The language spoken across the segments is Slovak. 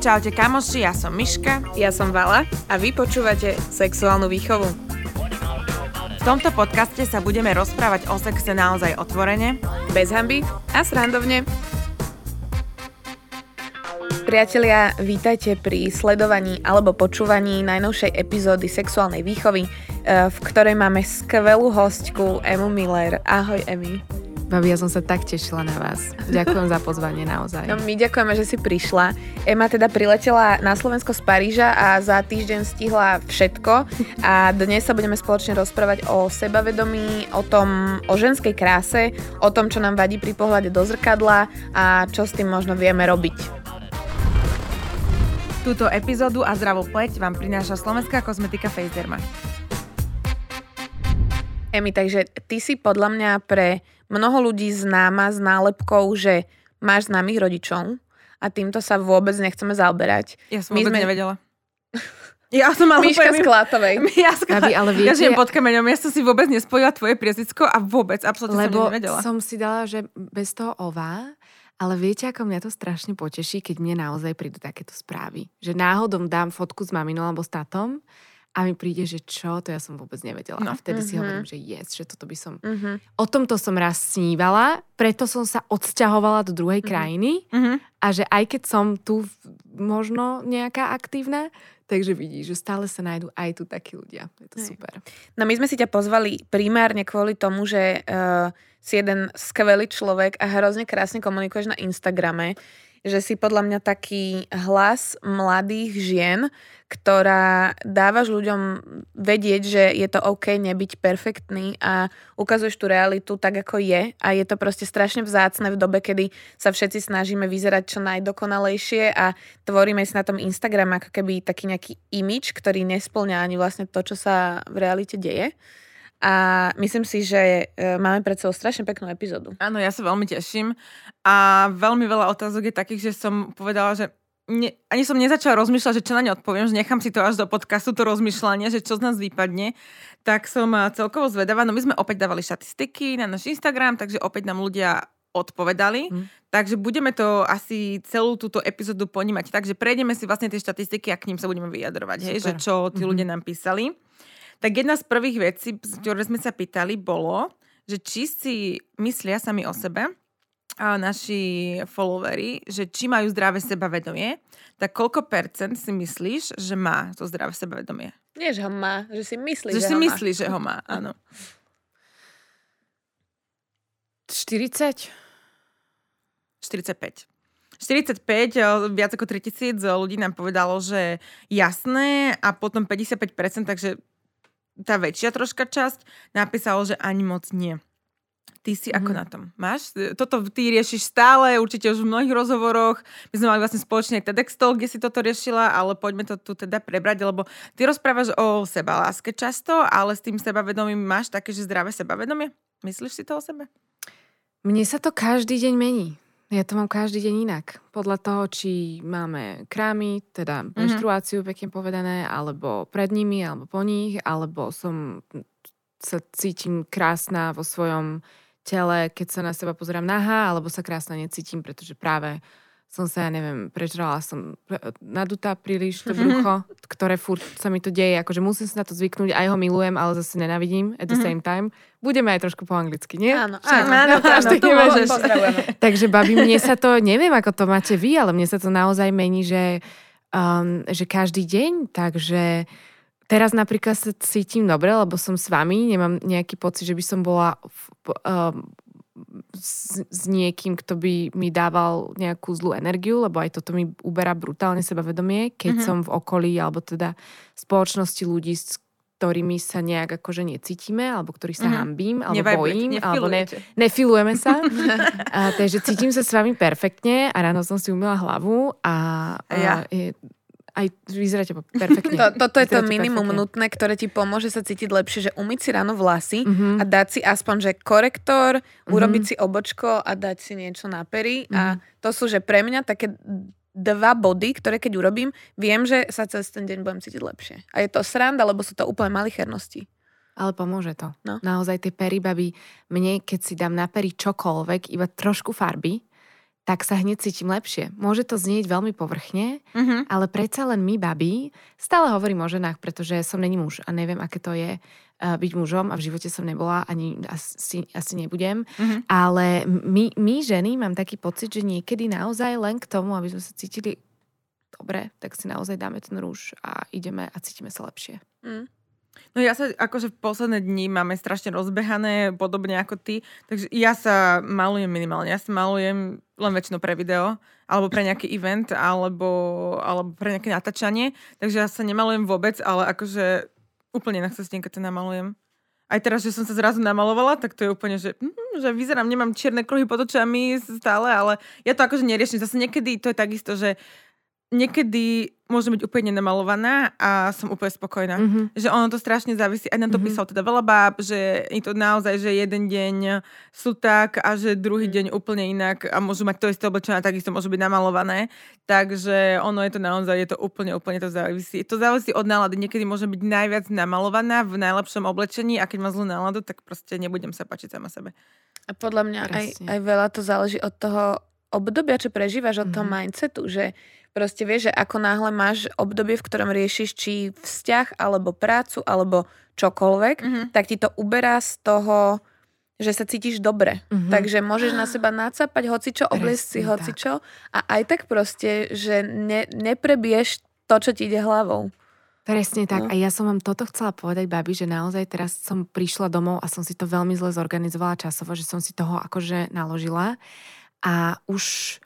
Čaute kamoši, ja som Miška. Ja som Vala a vy počúvate Sexuálnu výchovu. V tomto podcaste sa budeme rozprávať o sexe naozaj otvorene, Bez hamby a srandovne. Priatelia, vítajte pri sledovaní alebo počúvaní najnovšej epizódy Sexuálnej výchovy, eh, v ktorej máme skvelú hostku Emu Miller. Ahoj, Emi. Babi, ja som sa tak tešila na vás. Ďakujem za pozvanie naozaj. No, my ďakujeme, že si prišla. Ema teda priletela na Slovensko z Paríža a za týždeň stihla všetko a dnes sa budeme spoločne rozprávať o sebavedomí, o tom, o ženskej kráse, o tom, čo nám vadí pri pohľade do zrkadla a čo s tým možno vieme robiť. Túto epizódu a zdravú pleť vám prináša slovenská kozmetika Facederma. Emi, takže ty si podľa mňa pre mnoho ľudí známa s nálepkou, že máš známych rodičov a týmto sa vôbec nechceme zaoberať. Ja som My vôbec sme- nevedela. Ja som ale Miška úplne- z Klátovej. Ja, z Gabi, ale ja viete- žijem pod kameňom, ja som si vôbec nespojila tvoje priezvisko a vôbec, absolútne som Lebo nevedela. som si dala, že bez toho ová, ale viete, ako mňa to strašne poteší, keď mne naozaj prídu takéto správy. Že náhodou dám fotku s maminou alebo s tatom a mi príde, že čo, to ja som vôbec nevedela. No. A vtedy si Mhm. hovorím, že yes, že toto by som... Mhm. O tomto som raz snívala, preto som sa odsťahovala do druhej krajiny Mhm. a že aj keď som tu možno nejaká aktívna, takže vidíš, že stále sa nájdú aj tu takí ľudia. Je to Hej. super. No my sme si ťa pozvali primárne kvôli tomu, že uh, si jeden skvelý človek a hrozne krásne komunikuješ na Instagrame, že si podľa mňa taký hlas mladých žien, ktorá dávaš ľuďom vedieť, že je to OK nebyť perfektný a ukazuješ tú realitu tak, ako je a je to proste strašne vzácne v dobe, kedy sa všetci snažíme vyzerať čo najdokonalejšie a tvoríme si na tom Instagram ako keby taký nejaký imič, ktorý nesplňa ani vlastne to, čo sa v realite deje. A myslím si, že e, máme pred sebou strašne peknú epizódu. Áno, ja sa veľmi teším a veľmi veľa otázok je takých, že som povedala, že ne, ani som nezačala rozmýšľať, že čo na ne odpoviem, že nechám si to až do podcastu, to rozmýšľanie, že čo z nás vypadne. Tak som a, celkovo zvedavá. No my sme opäť dávali štatistiky na náš Instagram, takže opäť nám ľudia odpovedali. Mm. Takže budeme to asi celú túto epizódu ponímať. Takže prejdeme si vlastne tie štatistiky a k ním sa budeme vyjadrovať, hej, že čo tí Mhm. ľudia nám písali. Tak jedna z prvých vecí, ktoré sme sa pýtali, bolo, že či si myslia sami o sebe, a naši followery, že či majú zdravé sebavedomie, tak koľko percent si myslíš, že má to zdravé sebavedomie? Nie, že ho má, že si myslí, Že, že, si ho má. myslíš, že ho má, áno. 40? 45. 45, eh, viac ako 3000 ľudí nám povedalo, že jasné a potom 55%, takže tá väčšia troška časť napísalo, že ani moc nie. Ty si ako Mhm. na tom? Máš? Toto ty riešiš stále, určite už v mnohých rozhovoroch. My sme mali vlastne spoločný TEDx Talk, kde si toto riešila, ale poďme to tu teda prebrať, lebo ty rozprávaš o sebaláske často, ale s tým sebavedomím máš také, že zdravé sebavedomie? Myslíš si to o sebe? Mne sa to každý deň mení. Ja to mám každý deň inak. Podľa toho, či máme krámy, teda Mhm. menštruáciu, pekne povedané, alebo pred nimi, alebo po nich, alebo som sa cítim krásna vo svojom tele, keď sa na seba pozerám nahá, alebo sa krásna necítim, pretože práve som sa, ja neviem, prežrala som pre- nadutá príliš to brucho, ktoré furt sa mi to deje, akože musím sa na to zvyknúť, aj ho milujem, ale zase nenavidím at the Mhm. same time. Budeme aj trošku po anglicky, nie? Áno, áno, áno, áno, tu. Pozdravujeme. Takže babi, mne sa to, neviem ako to máte vy, ale mne sa to naozaj mení, že, um, že každý deň, takže teraz napríklad sa cítim dobre, lebo som s vami, nemám nejaký pocit, že by som bola v, um, s, s niekým, kto by mi dával nejakú zlú energiu, lebo aj toto mi uberá brutálne sebavedomie, keď Mhm. som v okolí, alebo teda spoločnosti ľudí, s ktorými sa nejak akože necítime, alebo ktorých sa Mhm. hambím, alebo Nevibrujete, bojím, alebo ne, nefilujeme sa. a, takže cítim sa s vami perfektne a ráno som si umila hlavu a, A ja. je, aj vyzeráte perfektne. To, toto je to minimum perfektne. nutné, ktoré ti pomôže sa cítiť lepšie, že umyť si ráno vlasy Mhm. a dať si aspoň, že korektor, Mhm. urobiť si obočko a dať si niečo na pery. A Mhm. to sú, že pre mňa také dva body, ktoré keď urobím, viem, že sa cez ten deň budem cítiť lepšie. A je to sranda, lebo sú to úplne malichernosti. Ale pomôže to. No. Naozaj tie pery, babi, mne, keď si dám na pery čokoľvek, iba trošku farby, tak sa hneď cítim lepšie. Môže to znieť veľmi povrchne, Mhm. ale predsa len my, babi, stále hovorím o ženách, pretože som není muž a neviem, aké to je uh, byť mužom a v živote som nebola, ani asi, asi nebudem. Mhm. Ale my, my ženy mám taký pocit, že niekedy naozaj len k tomu, aby sme sa cítili dobre, tak si naozaj dáme ten rúž a ideme a cítime sa lepšie. Mm. No ja sa, akože v posledné dni máme strašne rozbehané, podobne ako ty, takže ja sa malujem minimálne. Ja sa malujem len väčšinou pre video, alebo pre nejaký event, alebo, alebo pre nejaké natáčanie, takže ja sa nemalujem vôbec, ale akože úplne sa keď sa namalujem. Aj teraz, že som sa zrazu namalovala, tak to je úplne, že, mm, že vyzerám, nemám čierne kruhy pod očami stále, ale ja to akože neriešim. Zase niekedy to je takisto, že niekedy môžem byť úplne namalovaná a som úplne spokojná. Mm-hmm. Že ono to strašne závisí. Aj na to Mhm. písal teda veľa báb, že je to naozaj, že jeden deň sú tak a že druhý deň úplne inak a môžu mať to isté oblečené a takisto môžu byť namalované. Takže ono je to naozaj, je to úplne, úplne to závisí. To závisí od nálady. Niekedy môžem byť najviac namalovaná v najlepšom oblečení a keď mám zlú náladu, tak proste nebudem sa páčiť sama sebe. A podľa mňa aj, Presne. aj veľa to záleží od toho obdobia, čo prežívaš, od toho Mhm. mindsetu, že proste vieš, že ako náhle máš obdobie, v ktorom riešiš či vzťah, alebo prácu, alebo čokoľvek, Mhm. tak ti to uberá z toho, že sa cítiš dobre. Mhm. Takže môžeš na seba nacapať hocičo, obliecť si hocičo a aj tak proste, že ne, neprebiješ to, čo ti ide hlavou. Presne tak. No. A ja som vám toto chcela povedať, babi, že naozaj teraz som prišla domov a som si to veľmi zle zorganizovala časovo, že som si toho akože naložila. A už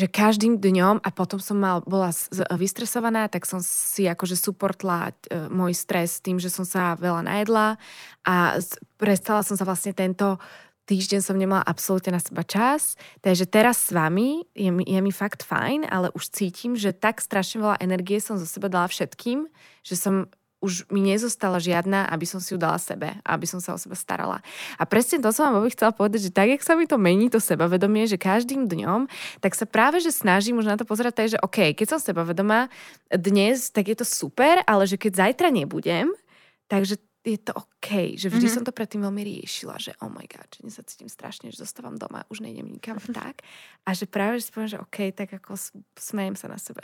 že každým dňom, a potom som mal, bola vystresovaná, tak som si akože supportla e, môj stres tým, že som sa veľa najedla a prestala som sa vlastne tento týždeň som nemala absolútne na seba čas, takže teraz s vami je je mi fakt fajn, ale už cítim, že tak strašne veľa energie som zo seba dala všetkým, že som už mi nezostala žiadna, aby som si ju dala sebe, aby som sa o seba starala. A presne to som vám Bobi chcela povedať, že tak, jak sa mi to mení, to sebavedomie, že každým dňom, tak sa práve, že snažím už na to pozerať tak, že OK, keď som sebavedomá dnes, tak je to super, ale že keď zajtra nebudem, takže je to OK, že vždy Mhm. mm-hmm. som to predtým veľmi riešila, že oh my god, že sa cítim strašne, že zostávam doma, už nejdem nikam tak. A že práve, že si poviem, že OK, tak ako smejem sa na sebe.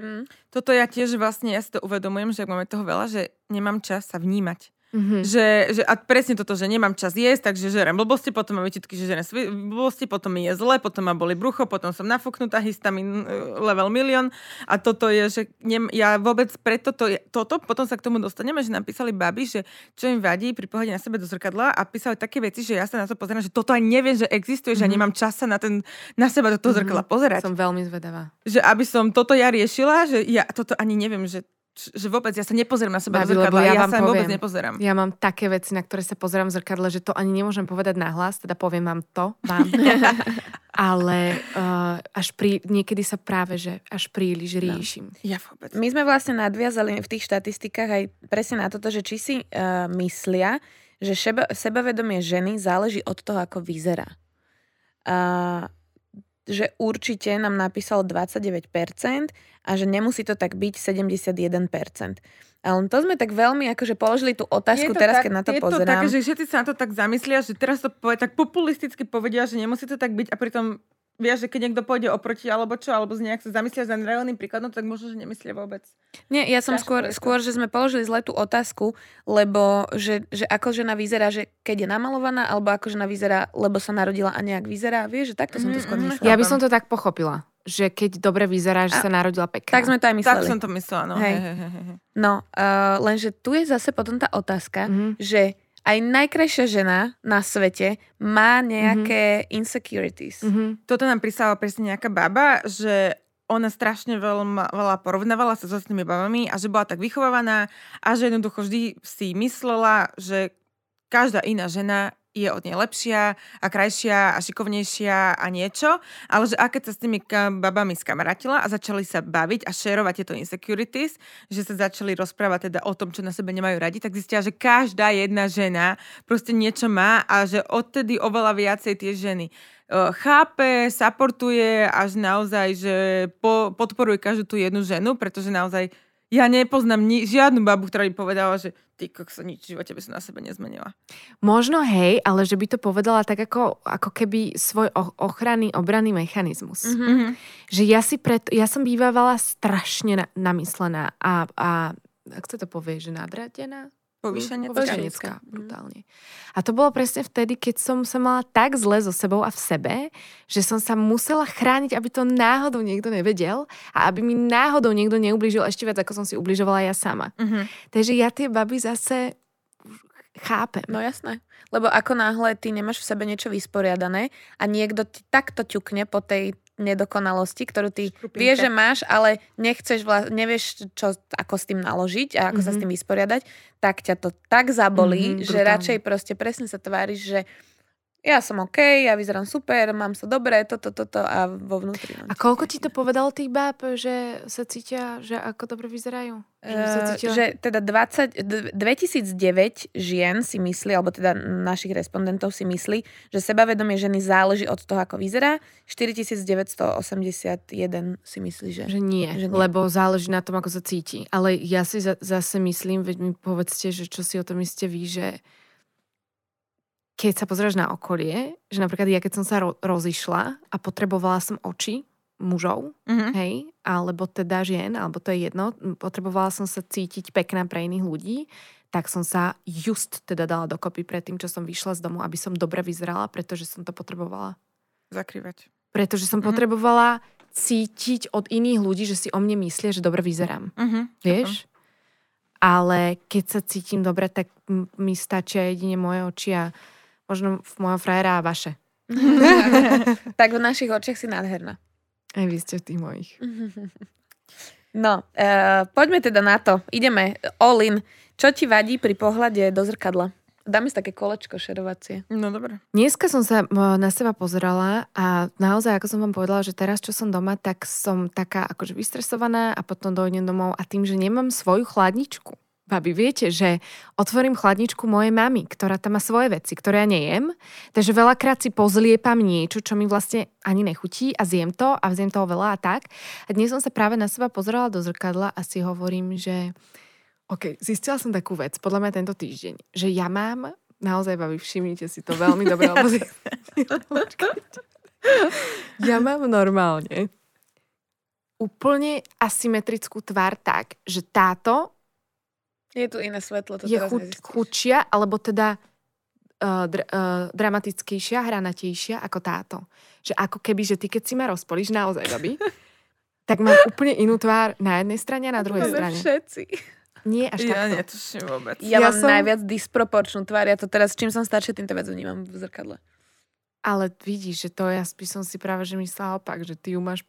Mm. Toto ja tiež vlastne, ja si to uvedomujem, že ak máme toho veľa, že nemám čas sa vnímať. Mm-hmm. Že, že, a presne toto, že nemám čas jesť, takže žerem blbosti, potom mám vyčitky, že žerem blbosti, potom mi je zle, potom ma boli brucho, potom som nafúknutá, histamin level milión a toto je, že nem, ja vôbec preto to, je, toto, potom sa k tomu dostaneme, že nám písali baby, že čo im vadí pri pohľade na sebe do zrkadla a písali také veci, že ja sa na to pozerám, že toto ani neviem, že existuje, že ja Mhm. nemám čas sa na, ten, na seba do toho Mhm. zrkadla pozerať. Som veľmi zvedavá. Že aby som toto ja riešila, že ja toto ani neviem, že že vôbec ja sa nepozerám na seba Babi, do zrkadla, ja ja, vám sa vôbec poviem. nepozerám. Ja mám také veci, na ktoré sa pozerám v zrkadle, že to ani nemôžem povedať nahlas, teda poviem vám to, vám. Ale uh, až pri, niekedy sa práve, že až príliš riešim. Ja vôbec. My sme vlastne nadviazali v tých štatistikách aj presne na toto, že či si uh, myslia, že šeba, sebavedomie ženy záleží od toho, ako vyzerá. Uh, že určite nám napísalo 29% a že nemusí to tak byť 71%. Ale to sme tak veľmi akože položili tú otázku Je teraz, tak- keď na to je pozerám. to také, že všetci sa na to tak zamyslia, že teraz to povie, tak populisticky povedia, že nemusí to tak byť a pritom vieš, že keď niekto pôjde oproti alebo čo, alebo z nejak sa zamyslia za reálnym príkladom, tak možno, že nemyslia vôbec. Nie, ja som skôr, skôr, že sme položili zle tú otázku, lebo že, že ako žena vyzerá, že keď je namalovaná, alebo ako žena vyzerá, lebo sa narodila a nejak vyzerá, vieš, že takto som to Mhm, skôr myslela. Ja by som to tak pochopila, že keď dobre vyzerá, že A- sa narodila pekná. Tak sme to aj Tak mysleli. som to myslela, no. Hej. Hej. Hej, hej. No, uh, lenže tu je zase potom tá otázka, Mhm. že aj najkrajšia žena na svete má nejaké insecurities. Mhm. Toto nám prisala presne nejaká baba, že ona strašne veľa, veľa porovnávala sa s ostatnými babami a že bola tak vychovávaná a že jednoducho vždy si myslela, že každá iná žena je od nej lepšia a krajšia a šikovnejšia a niečo, ale že aké sa s tými babami skamarátila a začali sa baviť a šerovať tieto insecurities, že sa začali rozprávať teda o tom, čo na sebe nemajú radi, tak zistila, že každá jedna žena proste niečo má a že odtedy oveľa viacej tie ženy eh, chápe, supportuje až naozaj, že po, podporuje každú tú jednu ženu, pretože naozaj Ja nepoznám ni- žiadnu babu, ktorá by povedala, že ty kokso, nič v živote by som na sebe nezmenila. Možno hej, ale že by to povedala tak ako, ako keby svoj ochranný, obranný mechanizmus. Mhm. Mm-hmm. Že ja si preto, ja som bývala strašne na, namyslená a, a ak sa to povie, že nadradená? Povýšenecká. Povýšenecká, Mhm. brutálne. A to bolo presne vtedy, keď som sa mala tak zle so sebou a v sebe, že som sa musela chrániť, aby to náhodou niekto nevedel a aby mi náhodou niekto neublížil ešte viac, ako som si ubližovala ja sama. Mm-hmm. Takže ja tie baby zase chápem. No jasné. Lebo ako náhle ty nemáš v sebe niečo vysporiadané a niekto ti takto ťukne po tej nedokonalosti, ktorú ty Škrupinke. vieš, že máš, ale nechceš, vla- nevieš, čo, ako s tým naložiť a ako mm-hmm. sa s tým vysporiadať, tak ťa to tak zabolí, Mhm, mm-hmm, že brutálne. radšej proste presne sa tváriš, že ja som OK, ja vyzerám super, mám sa dobre, toto, toto a vo vnútri. A koľko ti to povedalo tých báb, že sa cítia, že ako dobre vyzerajú? Že sa Eh, cítila... že teda 20, d- 2009 žien si myslí, alebo teda našich respondentov si myslí, že sebavedomie ženy záleží od toho, ako vyzerá. 4981 si myslí, že... Že nie, Že nie. lebo záleží na tom, ako sa cíti. Ale ja si za, zase myslím, veď mi povedzte, že čo si o tom myslíte vy, že keď sa pozrieš na okolie, že napríklad ja keď som sa ro- rozišla a potrebovala som oči mužov, Mm-hmm. hej, alebo teda žien, alebo to je jedno, potrebovala som sa cítiť pekná pre iných ľudí, tak som sa just teda dala dokopy pred tým, čo som vyšla z domu, aby som dobre vyzerala, pretože som to potrebovala. Zakrývať. Pretože som Mhm. potrebovala cítiť od iných ľudí, že si o mne myslia, že dobre vyzerám. Mm-hmm. Vieš? Ale keď sa cítim dobre, tak mi stačia jedine moje oči a možno v mojho frajera a vaše. tak v našich očiach si nádherná. Aj vy ste v tých mojich. No, uh, poďme teda na to. Ideme all in. Čo ti vadí pri pohľade do zrkadla? Dáme si také kolečko šerovacie. No dobre. Dneska som sa m, na seba pozerala a naozaj, ako som vám povedala, že teraz, čo som doma, tak som taká akože vystresovaná a potom dojdem domov a tým, že nemám svoju chladničku. Babi, viete, že otvorím chladničku mojej mamy, ktorá tam má svoje veci, ktoré ja nejem, takže veľakrát si pozliepam niečo, čo mi vlastne ani nechutí a zjem to a zjem toho veľa a tak. A dnes som sa práve na seba pozerala do zrkadla a si hovorím, že OK, zistila som takú vec, podľa mňa tento týždeň, že ja mám, naozaj babi, všimnite si to veľmi dobre, lebo si... ja mám normálne úplne asymetrickú tvár tak, že táto Je tu iné svetlo, to je teraz chuť, nezistíš. chudšia, alebo teda uh, dr- uh, dramatickejšia, hranatejšia ako táto. Že ako keby, že ty keď si ma rozpolíš naozaj, babi, tak mám úplne inú tvár na jednej strane a na druhej Máme strane. Všetci. Nie až Ja takto. netuším vôbec. Ja, Ja mám som- najviac disproporčnú tvár. Ja to teraz, čím som staršia, tým to viac vnímam v zrkadle. Ale vidíš, že to ja by som si práve že myslela opak, že ty ju máš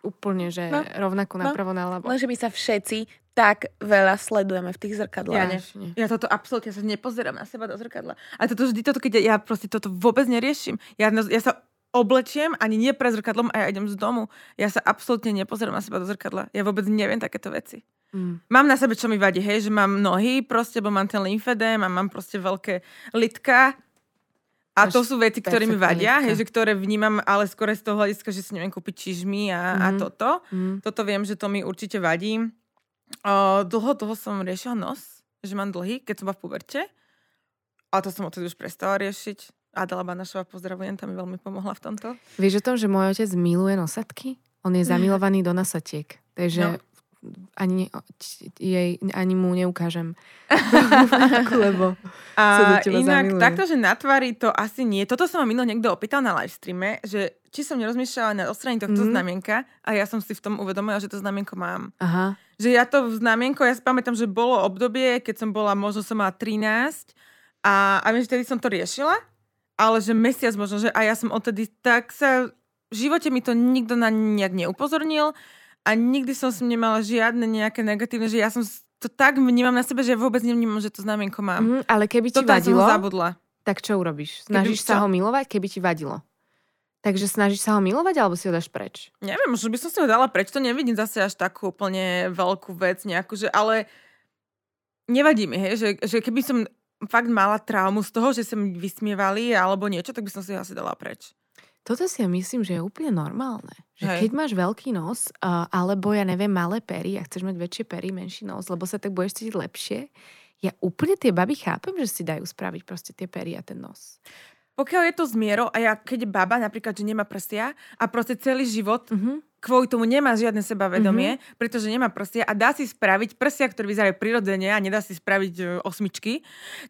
úplne, že No. rovnakú No. napravo naľavo. Lenže my sa všetci tak veľa sledujeme v tých zrkadlách. Ja ne. Ja toto absolútne, ja sa nepozerám na seba do zrkadla. A toto vždy, toto, keď ja, ja proste toto vôbec neriešim. Ja, ja sa oblečiem, ani nie pre zrkadlom a ja idem z domu. Ja sa absolútne nepozerám na seba do zrkadla. Ja vôbec neviem takéto veci. Mm. Mám na sebe, čo mi vadí, hej, že mám nohy proste, bo mám ten lymfedém a mám proste veľké litka. A to sú veci, ktoré mi vadia, litka. hej, že ktoré vnímam, ale skôr z toho hľadiska, že si neviem kúpiť čižmy a, a Mhm. toto. Mm. Toto viem, že to mi určite vadí. Dlho toho som riešila nos, že mám dlhý, keď som bola v puberte. A to som odtedy už prestala riešiť. Adela Banašová, pozdravujem, tam mi veľmi pomohla v tomto. Vieš o tom, že môj otec miluje nosatky? On je zamilovaný do nosatiek. Takže No. ani, jej, ani mu neukážem. Lebo sa do A teba inak zamiluje. takto, že na tvári to asi nie. Toto sa ma minul niekto opýtal na livestreame, že či som nerozmýšľala na odstraní tohto Mhm. znamienka a ja som si v tom uvedomila, že to znamienko mám. Aha. Že ja to znamienko, ja si pamätám, že bolo obdobie, keď som bola, možno som mala 13 a, a viem, že vtedy som to riešila, ale že mesiac možno, že a ja som odtedy tak sa, v živote mi to nikto na nejak neupozornil a nikdy som s ním nemala žiadne nejaké negatívne, že ja som to tak vnímam na sebe, že vôbec nevnímam, že to znamienko mám. Mhm, ale keby ti Toto vadilo, zabudla. tak čo urobíš? Keby Snažíš sa čo? ho milovať, keby ti vadilo? Takže snažíš sa ho milovať, alebo si ho dáš preč? Neviem, možno by som si ho dala preč, to nevidím zase až takú úplne veľkú vec nejakú, že ale nevadí mi, hej, že, že keby som fakt mala traumu z toho, že sa mi vysmievali alebo niečo, tak by som si ho asi dala preč. Toto si ja myslím, že je úplne normálne. Že Hej. keď máš veľký nos, uh, alebo ja neviem, malé pery a chceš mať väčšie pery, menší nos, lebo sa tak budeš cítiť lepšie, ja úplne tie baby chápem, že si dajú spraviť proste tie pery a ten nos. Pokiaľ je to s mierou a ja, keď baba napríklad, že nemá prstia a proste celý život Mhm. kvôli tomu nemá žiadne sebavedomie, mm-hmm. pretože nemá prstia a dá si spraviť prstia, ktoré vyzerajú prirodzene a nedá si spraviť e, osmičky,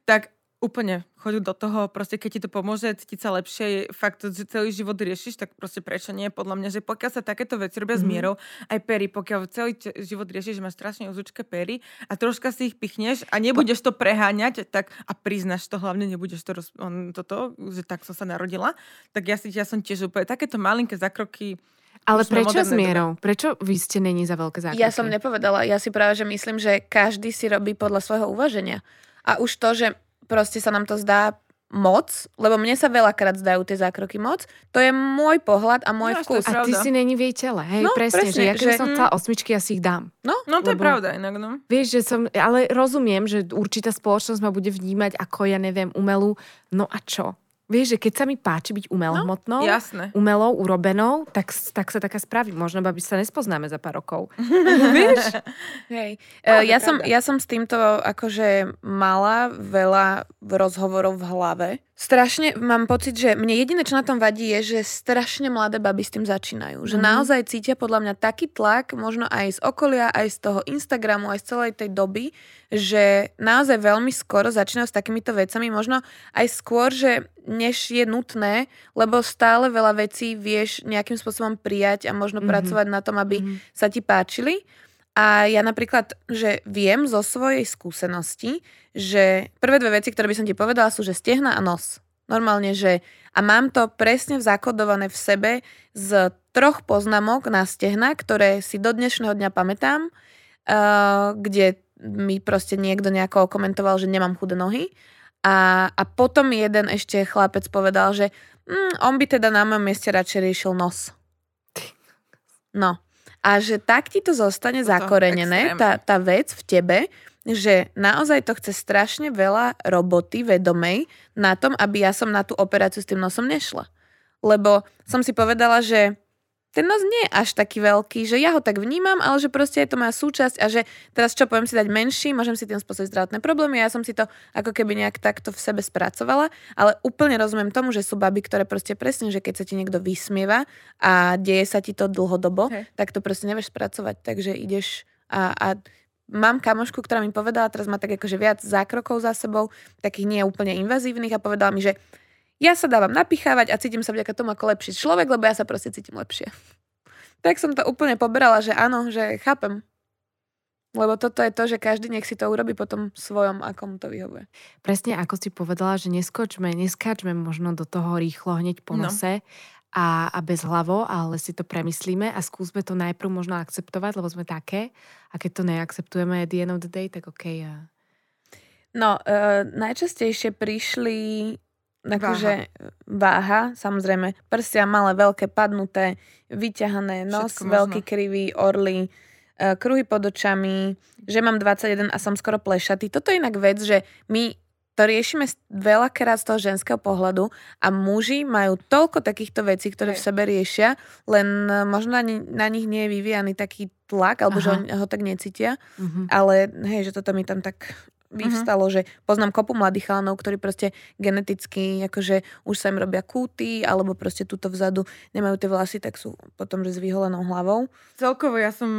tak úplne choď do toho, proste keď ti to pomôže cítiť sa lepšie, fakt, že celý život riešiš, tak proste prečo nie? Podľa mňa, že pokiaľ sa takéto veci robia mm-hmm. s mierou, aj pery, pokiaľ celý život riešiš, že máš strašne uzučké pery a troška si ich pichneš a nebudeš to preháňať, tak a priznáš to, hlavne nebudeš to roz, on, toto, že tak som sa narodila, tak ja si ja som tiež úplne takéto malinké zákroky Ale Už prečo s modernej dobe. mierou? Prečo vy ste není za veľké zákroky? Ja som nepovedala, ja si práve, že myslím, že každý si robí podľa svojho uvaženia. A už to, že proste sa nám to zdá moc, lebo mne sa veľakrát zdajú tie zákroky moc, to je môj pohľad a môj No, je vkus. A ty si není v jej tele, hej, No, presne, že presne, ja keby že- som chcela osmičky, ja si ich dám. No, No to je Lebo- pravda inak, no. Vieš, že som, ale rozumiem, že určitá spoločnosť ma bude vnímať ako, ja neviem, umelú, no a čo? Vieš, že keď sa mi páči byť umelohmotnou, Jasné. umelou, urobenou, tak, tak sa taká spraví. Možno, babi sa nespoznáme za pár rokov. Vieš? Hej. Áno, E, ja, som, pravda. ja som s týmto akože mala veľa rozhovorov v hlave. Strašne mám pocit, že mne jediné, čo na tom vadí, je, že strašne mladé baby s tým začínajú. Že Mhm. naozaj cítia podľa mňa taký tlak, možno aj z okolia, aj z toho Instagramu, aj z celej tej doby, že naozaj veľmi skoro začínajú s takýmito vecami. Možno aj skôr, že než je nutné, lebo stále veľa vecí vieš nejakým spôsobom prijať a možno Mhm. pracovať na tom, aby Mhm. sa ti páčili. A ja napríklad, že viem zo svojej skúsenosti, že prvé dve veci, ktoré by som ti povedala, sú, že stehna a nos. Normálne, že a mám to presne zakodované v sebe z troch poznámok na stehna, ktoré si do dnešného dňa pamätám, uh, kde mi proste niekto nejako komentoval, že nemám chudé nohy. A, a potom jeden ešte chlapec povedal, že mm, on by teda na mojom mieste radšej riešil nos. No. A že tak ti to zostane Toto zakorenené, extrémne. tá, tá vec v tebe, že naozaj to chce strašne veľa roboty vedomej na tom, aby ja som na tú operáciu s tým nosom nešla. Lebo som si povedala, že ten nos nie je až taký veľký, že ja ho tak vnímam, ale že proste je to moja súčasť a že teraz čo poviem si dať menší, môžem si tým spôsobiť zdravotné problémy, ja som si to ako keby nejak takto v sebe spracovala, ale úplne rozumiem tomu, že sú baby, ktoré proste presne, že keď sa ti niekto vysmieva a deje sa ti to dlhodobo, Hej. tak to proste nevieš spracovať, takže ideš a, a mám kamošku, ktorá mi povedala, teraz má tak akože viac zákrokov za sebou, takých nie úplne invazívnych a povedala mi, že ja sa dávam napichávať a cítim sa vďaka tomu ako lepší človek, lebo ja sa proste cítim lepšie. Tak som to úplne poberala, že áno, že chápem. Lebo toto je to, že každý nech si to urobí potom svojom, ako mu to vyhovuje. Presne ako si povedala, že neskočme, neskáčme možno do toho rýchlo hneď po No. nose a, a bez hlavo, ale si to premyslíme a skúsme to najprv možno akceptovať, lebo sme také a keď to neakceptujeme at the end of the day, tak OK. No, e, najčastejšie prišli akože váha. samozrejme, prstia malé, veľké, padnuté, vyťahané, nos Všetko veľký, možno. krivý, orly, e, kruhy pod očami, že mám 21 a som skoro plešatý. Toto je inak vec, že my to riešime veľakrát z toho ženského pohľadu a muži majú toľko takýchto vecí, ktoré v Hej. sebe riešia, len e, možno na, na nich nie je vyvíjaný taký tlak, alebo že Aha. oni ho tak necítia. Mhm. Ale hej, že toto mi tam tak vyvstalo, Mhm. že poznám kopu mladých chalanov, ktorí proste geneticky, akože už sa im robia kúty, alebo proste túto vzadu nemajú tie vlasy, tak sú potom, že s vyholenou hlavou. Celkovo ja som,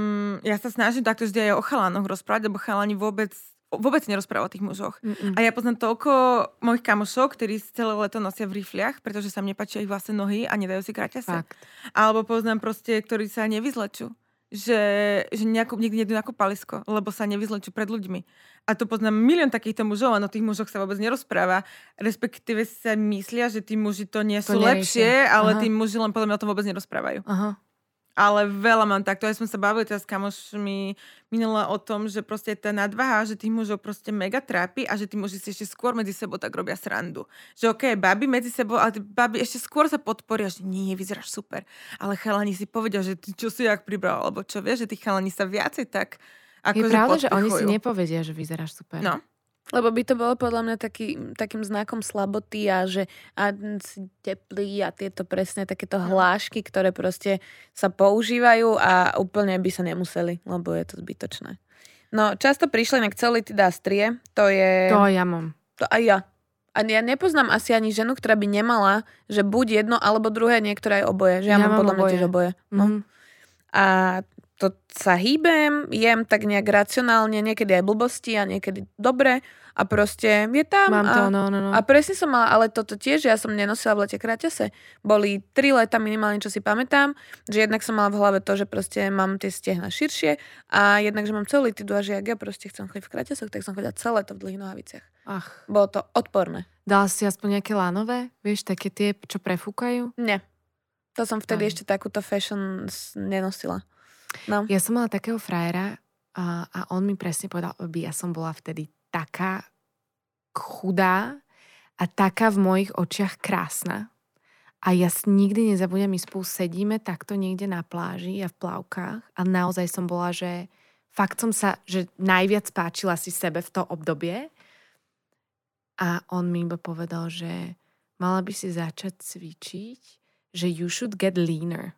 ja sa snažím takto vždy aj o chalánoch rozprávať, lebo chalani vôbec, vôbec nerozprávajú o tých mužoch. Mm-mm. A ja poznám toľko mojich kamošov, ktorí celé leto nosia v rifliach, pretože sa mne páčia ich vlastné nohy a nedajú si kraťase. Fakt. Alebo poznám proste, ktorí sa nevyzlečú. Že, že nejako, nikdy nedú ako palisko, lebo sa nevyzlečú pred ľuďmi. A to poznám milión takýchto mužov, a o tých mužoch sa vôbec nerozpráva. Respektíve sa myslia, že tí muži to nie To sú neriešia. lepšie, ale Aha. tí muži len podľa mňa o tom vôbec nerozprávajú. Aha. Ale veľa mám takto. Ja som sa bavila teraz s kamošmi minula o tom, že proste tá nadvaha, že tých mužov proste mega trápi a že tí muži si ešte skôr medzi sebou tak robia srandu. Že okej, baby medzi sebou, ale baby ešte skôr sa podporia, že nie, vyzeráš super. Ale chalani si povedia, že ty čo si jak pribral, alebo čo vieš, že tí chalani sa viacej tak Je akože pravda, že oni si podpichujú. nepovedia, že vyzeráš super. No. Lebo by to bolo podľa mňa taký, takým znakom slaboty a že a teplý a tieto presne takéto hlášky, ktoré proste sa používajú a úplne by sa nemuseli, lebo je to zbytočné. No, často prišli na celitidastrie, to je... To ja mám. To aj ja. A ja nepoznám asi ani ženu, ktorá by nemala, že buď jedno alebo druhé, niektoré aj oboje. Že ja, ja mám podľa mňa tiež oboje. No. Mm. A to sa hýbem, jem tak nejak racionálne, niekedy aj blbosti a niekedy dobre a proste je tam. Mám a, to, no, no, no. A presne som mala, ale toto tiež, ja som nenosila v lete kráťase. Boli tri leta minimálne, čo si pamätám, že jednak som mala v hlave to, že proste mám tie stehna širšie a jednak, že mám celulitidu a že ak ja proste chcem chodiť v kráťasoch, tak som chodila celé to v dlhých nohaviciach. Ach. Bolo to odporné. Dala si aspoň nejaké lánové? Vieš, také tie, čo prefúkajú? Nie. To som vtedy Aj. ešte takúto fashion nenosila. No. Ja som mala takého frajera a, a on mi presne povedal, aby ja som bola vtedy taká chudá a taká v mojich očiach krásna. A ja nikdy nezabudnem, my spolu sedíme takto niekde na pláži a v plavkách a naozaj som bola, že fakt som sa, že najviac páčila si sebe v to obdobie. A on mi iba povedal, že mala by si začať cvičiť, že you should get leaner.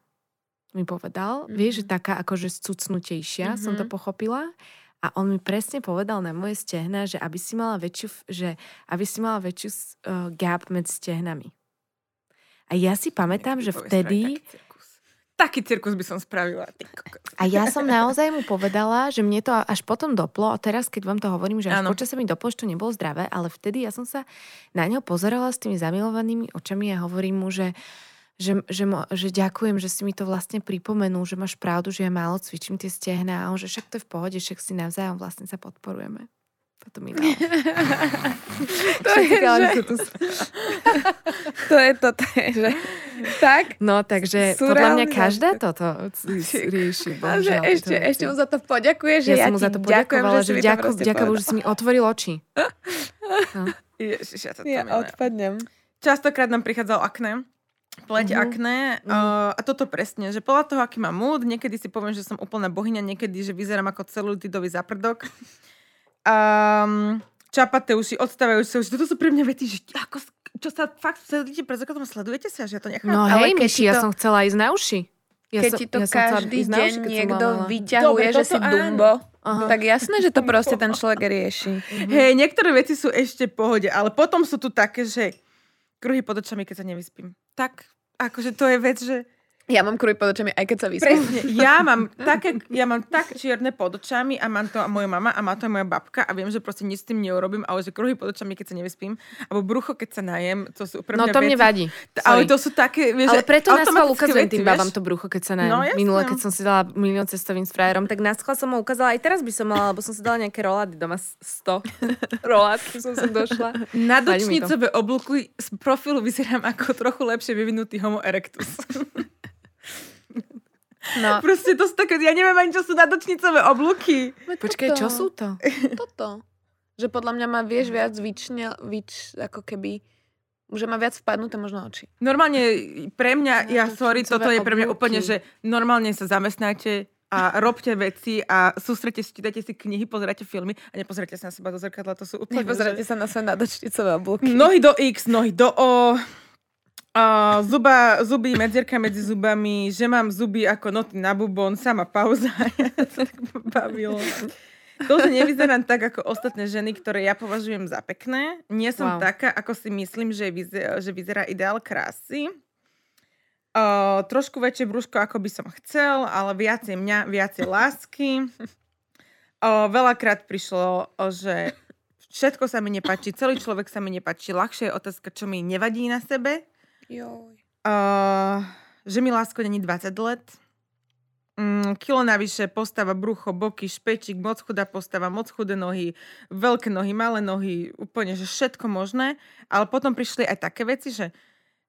Mi povedal. Mm-hmm. Vieš, že taká akože scucnutejšia, mm-hmm. som to pochopila. A on mi presne povedal na moje stehna, že aby si mala väčšiu, že aby si mala väčšiu uh, gap medzi stehnami. A ja si pamätám, že vtedy... Taký cirkus by som spravila. A ja som naozaj mu povedala, že mne to až potom doplo, a teraz keď vám to hovorím, že až počas sa mi doplo, že to nebolo zdravé, ale vtedy ja som sa na neho pozerala s tými zamilovanými očami a hovorím mu, že uh, že, že, že ďakujem, že si mi to vlastne pripomenul, že máš pravdu, že ja málo cvičím tie stehna a on, že však to je v pohode, však si navzájom vlastne sa podporujeme. Toto mi dal. to, je, že... tu... to je to, to je, že... Tak? No, takže podľa mňa každá toto rieši. že ešte, ešte mu za to poďakuje, že ja, ja mu za to poďakovala, že, že ďakujem, ďakujem, že si mi otvoril oči. No. Ježiš, ja to ja odpadnem. Častokrát nám prichádzal akné pleť uh-huh. akné. Uh, a toto presne, že podľa toho, aký mám mood, niekedy si poviem, že som úplná bohyňa, niekedy, že vyzerám ako celulitidový zaprdok. Um, čapaté uši, odstávajú sa uši. Toto sú pre mňa vety, že ako, čo sa fakt sedíte pred zrkadlom, sledujete sa, že ja to nechám. No hej, Myši, to... ja som chcela ísť na uši. Ja keď som, ti to ja každý deň uši, niekto vyťahuje, Dobre, že si dumbo, Aha. tak jasné, že to proste ten človek rieši. Uh-huh. Hej, niektoré veci sú ešte v pohode, ale potom sú tu také, že kruhy pod očami, keď sa nevyspím. Tak, akože to je vec, že ja mám kruj pod očami, aj keď sa vyspím. Presne. Ja mám, také, ja mám tak čierne pod očami a mám to moja mama a má to aj moja babka a viem, že proste nič s tým neurobím, ale že kruhy pod očami, keď sa nevyspím, alebo brucho, keď sa najem, to sú pre No to mne vadí. Sorry. Ale to sú také, vieš, Ale preto nás schvál ukazujem tým babám to brucho, keď sa najem. No, Minule, keď som si dala milión cestovým s frajerom, tak nás som mu ukázala, aj teraz by som mala, lebo som si dala nejaké rolády doma 100 roládky som sa došla. Na dočnicové oblúky z profilu vyzerám ako trochu lepšie vyvinutý homo erectus. No. Proste to sú také, ja neviem ani, čo sú nadočnicové oblúky. Počkaj, čo sú to? Toto. Že podľa mňa má, vieš, viac vyčne, vyč, ako keby, že má viac vpadnuté možno oči. Normálne pre mňa, ja sorry, toto je pre mňa úplne, že normálne sa zamestnáte a robte veci a sústrete si, čítajte si knihy, pozerajte filmy a nepozerajte sa na seba do zrkadla, to sú úplne... Nepozerajte že... sa na svoje nadočnicové oblúky. Nohy do X, nohy do O, Uh, zuba, zuby, medzierka medzi zubami, že mám zuby ako noty na bubon, sama pauza. ja sa tak bavilo. To, že nevyzerám tak ako ostatné ženy, ktoré ja považujem za pekné. Nie som wow. taká, ako si myslím, že, vyzerá, že vyzerá ideál krásy. Uh, trošku väčšie brúško, ako by som chcel, ale viacej mňa, viacej lásky. Uh, veľakrát prišlo, že všetko sa mi nepáči, celý človek sa mi nepáči. Ľahšie je otázka, čo mi nevadí na sebe Joj. Uh, že mi lásko není 20 let. Mm, kilo navyše, postava, brucho, boky, špečík, moc chudá postava, moc chudé nohy, veľké nohy, malé nohy, úplne, že všetko možné. Ale potom prišli aj také veci, že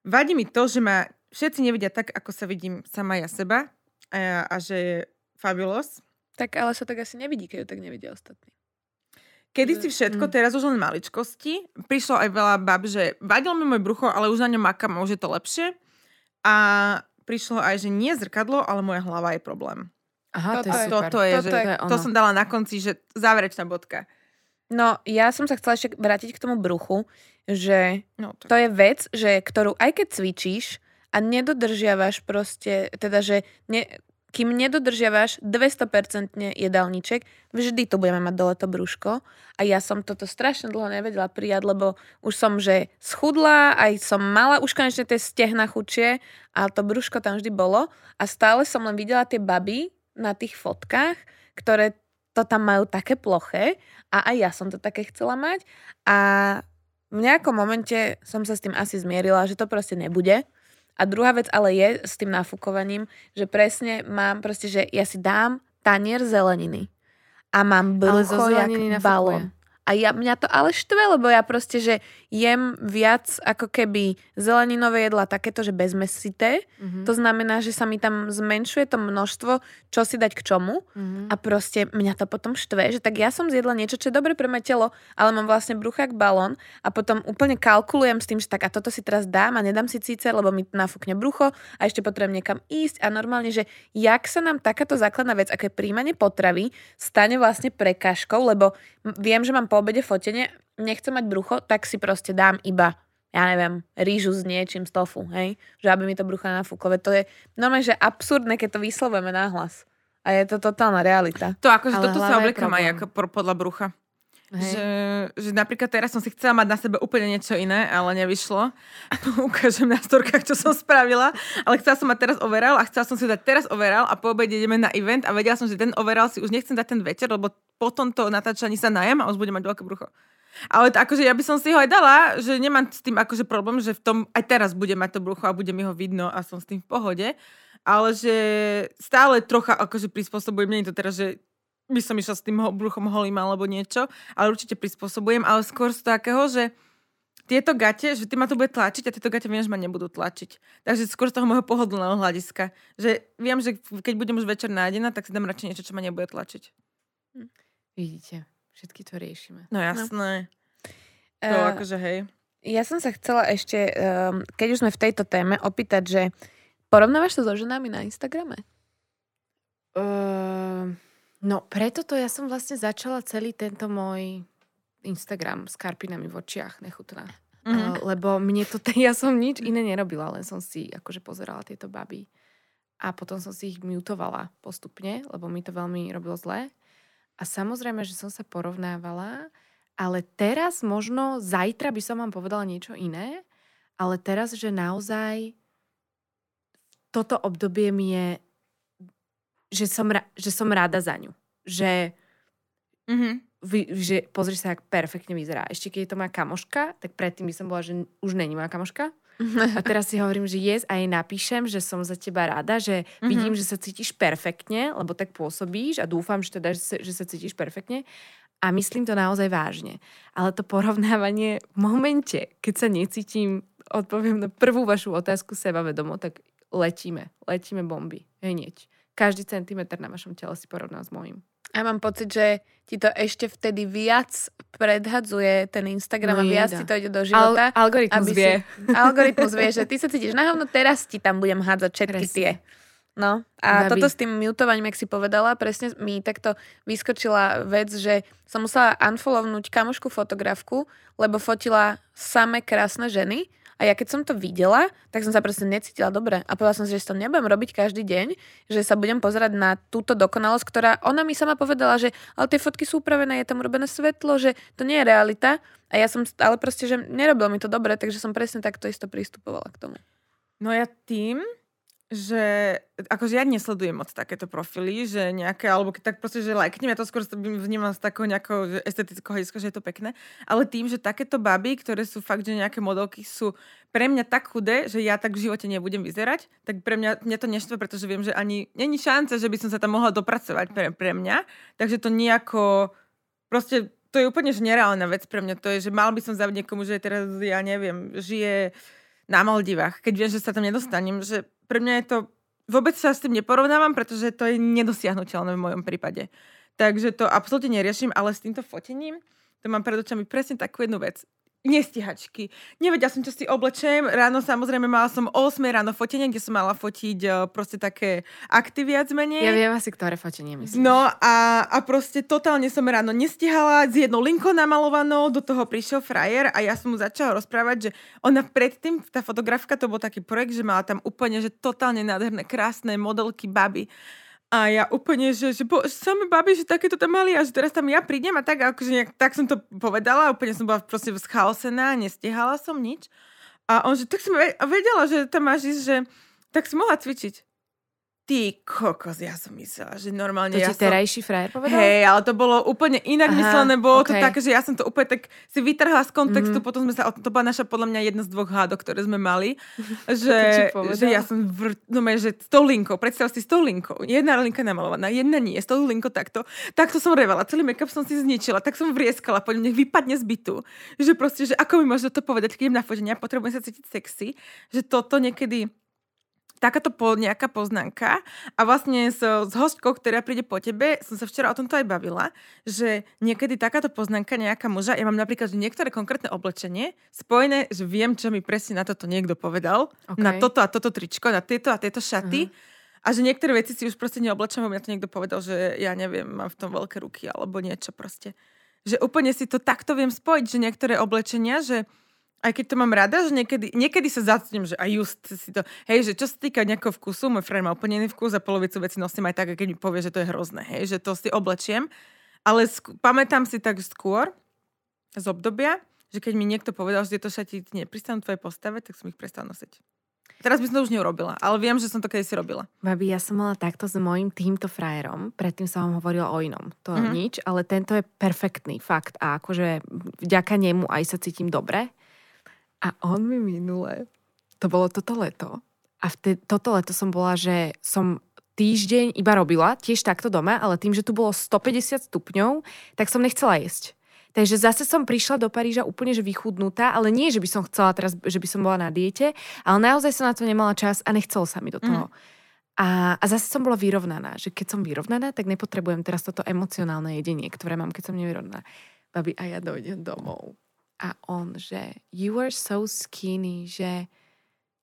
vadí mi to, že ma všetci nevidia tak, ako sa vidím sama ja seba a, a že je fabulous. Tak ale sa tak asi nevidí, keď ju tak nevidia ostatní. Kedy si všetko, mm. teraz už len maličkosti. Prišlo aj veľa bab, že vadil mi môj brucho, ale už na ňom makám, už je to lepšie. A prišlo aj, že nie zrkadlo, ale moja hlava je problém. Aha, to, to je super. Toto je, toto, že, je, to som dala na konci, že záverečná bodka. No, ja som sa chcela ešte vrátiť k tomu bruchu, že No, to... to je vec, že ktorú aj keď cvičíš a nedodržiavaš proste, teda že ne, kým nedodržiavaš 200% jedálniček, vždy to budeme mať dole to brúško. A ja som toto strašne dlho nevedela prijať, lebo už som, že schudla, aj som mala už konečne tie stehna chučie, ale to brúško tam vždy bolo. A stále som len videla tie baby na tých fotkách, ktoré to tam majú také ploché a aj ja som to také chcela mať. A v nejakom momente som sa s tým asi zmierila, že to proste nebude. A druhá vec ale je s tým nafúkovaním, že presne mám proste, že ja si dám tanier zeleniny a mám brucho jak balón. A ja, mňa to ale štve, lebo ja proste, že jem viac ako keby zeleninové jedla takéto, že bezmesité. Mhm. To znamená, že sa mi tam zmenšuje to množstvo, čo si dať k čomu. Mhm. A proste mňa to potom štve, že tak ja som zjedla niečo, čo je dobre pre moje telo, ale mám vlastne brucha jak balón a potom úplne kalkulujem s tým, že tak a toto si teraz dám a nedám si síce, lebo mi nafúkne brucho a ešte potrebujem niekam ísť a normálne, že jak sa nám takáto základná vec, ako je príjmanie potravy, stane vlastne prekážkou, lebo viem, že mám po obede fotenie, nechcem mať brucho, tak si proste dám iba ja neviem, rýžu s niečím z tofu, hej? Že aby mi to brucho nafúklo. Veď to je normálne, že absurdné, keď to vyslovujeme nahlas. A je to totálna realita. To akože Ale toto sa obliekam aj ako podľa brucha. Že, že napríklad teraz som si chcela mať na sebe úplne niečo iné, ale nevyšlo. Ukážem na storkách, čo som spravila. Ale chcela som mať teraz overal a chcela som si dať teraz overal a po obede ideme na event a vedela som, že ten overal si už nechcem dať ten večer, lebo po tomto natáčaní sa najem a už budem mať veľké brucho. Ale to, akože ja by som si ho aj dala, že nemám s tým akože problém, že v tom aj teraz bude mať to brucho a bude mi ho vidno a som s tým v pohode. Ale že stále trocha akože prispôsobujem, nie je to teraz, že by som išla s tým ho- bruchom holým alebo niečo, ale určite prispôsobujem, ale skôr z takého, že tieto gate, že ty ma to bude tlačiť a tieto gate viem, že ma nebudú tlačiť. Takže skôr z toho môjho pohodlného hľadiska. Že viem, že keď budem už večer nájdená, tak si dám radšej niečo, čo ma nebude tlačiť. Vidíte, všetky to riešime. No jasné. To Eh, akože hej. Ja som sa chcela ešte, um, keď už sme v tejto téme, opýtať, že porovnávaš sa so ženami na Instagrame? Uh, no preto to ja som vlastne začala celý tento môj Instagram s karpinami v očiach, nechutná. Mhm. Uh, lebo mne to, ja som nič iné nerobila, len som si akože pozerala tieto baby. A potom som si ich mutovala postupne, lebo mi to veľmi robilo zle. A samozrejme, že som sa porovnávala, ale teraz možno, zajtra by som vám povedala niečo iné, ale teraz, že naozaj toto obdobie mi je, že som, ra- že som rada za ňu. Že Mhm. vy, že pozri sa, jak perfektne vyzerá. Ešte keď je to moja kamoška, tak predtým by som bola, že už není moja kamoška. A teraz si hovorím, že yes, a jej napíšem, že som za teba rada, že Mhm. vidím, že sa cítiš perfektne, lebo tak pôsobíš a dúfam, že, teda, že, sa, že sa cítiš perfektne. A myslím to naozaj vážne. Ale to porovnávanie v momente, keď sa necítim, odpoviem na prvú vašu otázku sebavedomo, tak letíme. Letíme bomby. Hneď. Každý centimetr na vašom tele si porovná s mojím. A mám pocit, že ti to ešte vtedy viac predhadzuje ten Instagram No a viac jeda. ti to ide do Al- života. algoritmus aby si- vie. Algoritmus vie, že ty sa cítiš na hovno, teraz ti tam budem hádzať všetky Presne. tie. No a Babi. toto s tým mutovaním, jak si povedala, presne mi takto vyskočila vec, že som musela unfollownúť kamošku fotografku, lebo fotila same krásne ženy a ja keď som to videla, tak som sa proste necítila dobre. A povedala som si, že to nebudem robiť každý deň, že sa budem pozerať na túto dokonalosť, ktorá ona mi sama povedala, že ale tie fotky sú upravené, je tam urobené svetlo, že to nie je realita. A ja som, ale proste, že nerobilo mi to dobre, takže som presne takto isto pristupovala k tomu. No ja tým, že akože ja nesledujem moc takéto profily, že nejaké, alebo keď tak proste, že lajknem, ja to skôr vnímam z takého nejakého estetického hľadiska, že je to pekné, ale tým, že takéto baby, ktoré sú fakt, že nejaké modelky sú pre mňa tak chudé, že ja tak v živote nebudem vyzerať, tak pre mňa, mňa to neštve, pretože viem, že ani není šanca, že by som sa tam mohla dopracovať pre, pre mňa, takže to nejako, proste to je úplne že nereálna vec pre mňa, to je, že mal by som zaviť niekomu, že teraz, ja neviem, žije na Maldivách, keď viem, že sa tam nedostanem, že pre mňa je to, vôbec sa s tým neporovnávam, pretože to je nedosiahnuteľné v mojom prípade. Takže to absolútne neriešim, ale s týmto fotením, to mám pred očami presne takú jednu vec. Nestihačky. Nevedela som, čo si oblečem. Ráno samozrejme mala som o 8 ráno fotenie, kde som mala fotiť e, proste také akty viac menej. Ja viem asi, ktoré fotenie myslíš. No a, a proste totálne som ráno nestihala, s jednou linkou namalovanou, do toho prišiel frajer a ja som mu začala rozprávať, že ona predtým, tá fotografka, to bol taký projekt, že mala tam úplne, že totálne nádherné, krásne modelky, baby. A ja úplne, že, že, bo, že sami babi, že takéto tam mali a že teraz tam ja prídem a tak, akože nejak, tak som to povedala, úplne som bola proste schaosená, nestihala som nič. A on, že tak som vedela, že tam máš ísť, že tak si mohla cvičiť. Ty kokos, ja som myslela, že normálne... To ja ti terajší frajer povedal? Hej, ale to bolo úplne inak Aha, myslené, bolo okay. to také, že ja som to úplne tak si vytrhla z kontextu, Mhm. potom sme sa, to bola naša podľa mňa jedna z dvoch hádok, ktoré sme mali, že, že ja som vr, no, že s tou linkou, predstav si s tou linkou, jedna linka namalovaná, jedna nie, s tou linkou takto, takto som revala, celý make-up som si zničila, tak som vrieskala, po nech vypadne z bytu, že proste, že ako mi môže to povedať, keď idem na fotenia, potrebujem sa cítiť sexy, že toto niekedy takáto po, nejaká poznámka a vlastne s, s hostkou, ktorá príde po tebe, som sa včera o tomto aj bavila, že niekedy takáto poznámka nejaká muža, ja mám napríklad že niektoré konkrétne oblečenie spojené, že viem, čo mi presne na toto niekto povedal, Ok. na toto a toto tričko, na tieto a tieto šaty a že niektoré veci si už proste neoblečem, lebo mi na to niekto povedal, že ja neviem, mám v tom veľké ruky alebo niečo proste. Že úplne si to takto viem spojiť, že niektoré oblečenia, že aj keď to mám rada, že niekedy, niekedy sa zacnem, že aj just si to, hej, že čo sa týka nejakého vkusu, môj friend má úplne iný vkus a polovicu veci nosím aj tak, keď mi povie, že to je hrozné, hej, že to si oblečiem. Ale sk- pamätám si tak skôr z obdobia, že keď mi niekto povedal, že tieto šaty nepristanú tvojej postave, tak som ich prestal nosiť. Teraz by som to už neurobila, ale viem, že som to kedysi robila. Babi, ja som mala takto s mojím týmto frajerom. Predtým som vám hovorila o inom. To mm-hmm. nič, ale tento je perfektný fakt. A akože vďaka nemu aj sa cítim dobre. A on mi minule, to bolo toto leto. A vtedy, toto leto som bola, že som týždeň iba robila, tiež takto doma, ale tým, že tu bolo 150 stupňov, tak som nechcela jesť. Takže zase som prišla do Paríža úplne že vychudnutá, ale nie, že by som chcela teraz, že by som bola na diete, ale naozaj som na to nemala čas a nechcelo sa mi do toho. Mm. A, a zase som bola vyrovnaná, že keď som vyrovnaná, tak nepotrebujem teraz toto emocionálne jedenie, ktoré mám, keď som nevyrovnaná. Babi, a ja dojdem domov. A on, že you are so skinny, že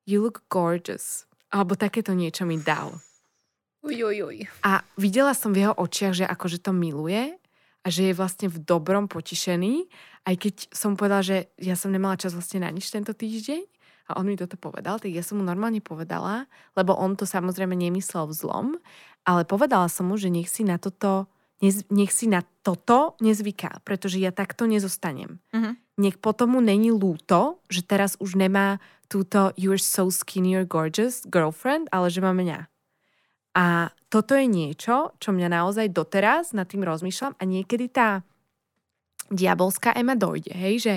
you look gorgeous. Alebo takéto niečo mi dal. Uj, uj, uj. A videla som v jeho očiach, že akože to miluje a že je vlastne v dobrom potišený, aj keď som povedala, že ja som nemala čas vlastne na nič tento týždeň a on mi toto povedal, tak ja som mu normálne povedala, lebo on to samozrejme nemyslel v zlom, ale povedala som mu, že nech si na toto nech si na toto nezvyká, pretože ja takto nezostanem. Mhm. Nech potom mu není lúto, že teraz už nemá túto you're so skinny, you're gorgeous girlfriend, ale že má mňa. A toto je niečo, čo mňa naozaj doteraz nad tým rozmýšľam a niekedy tá diabolská Ema dojde, hej, že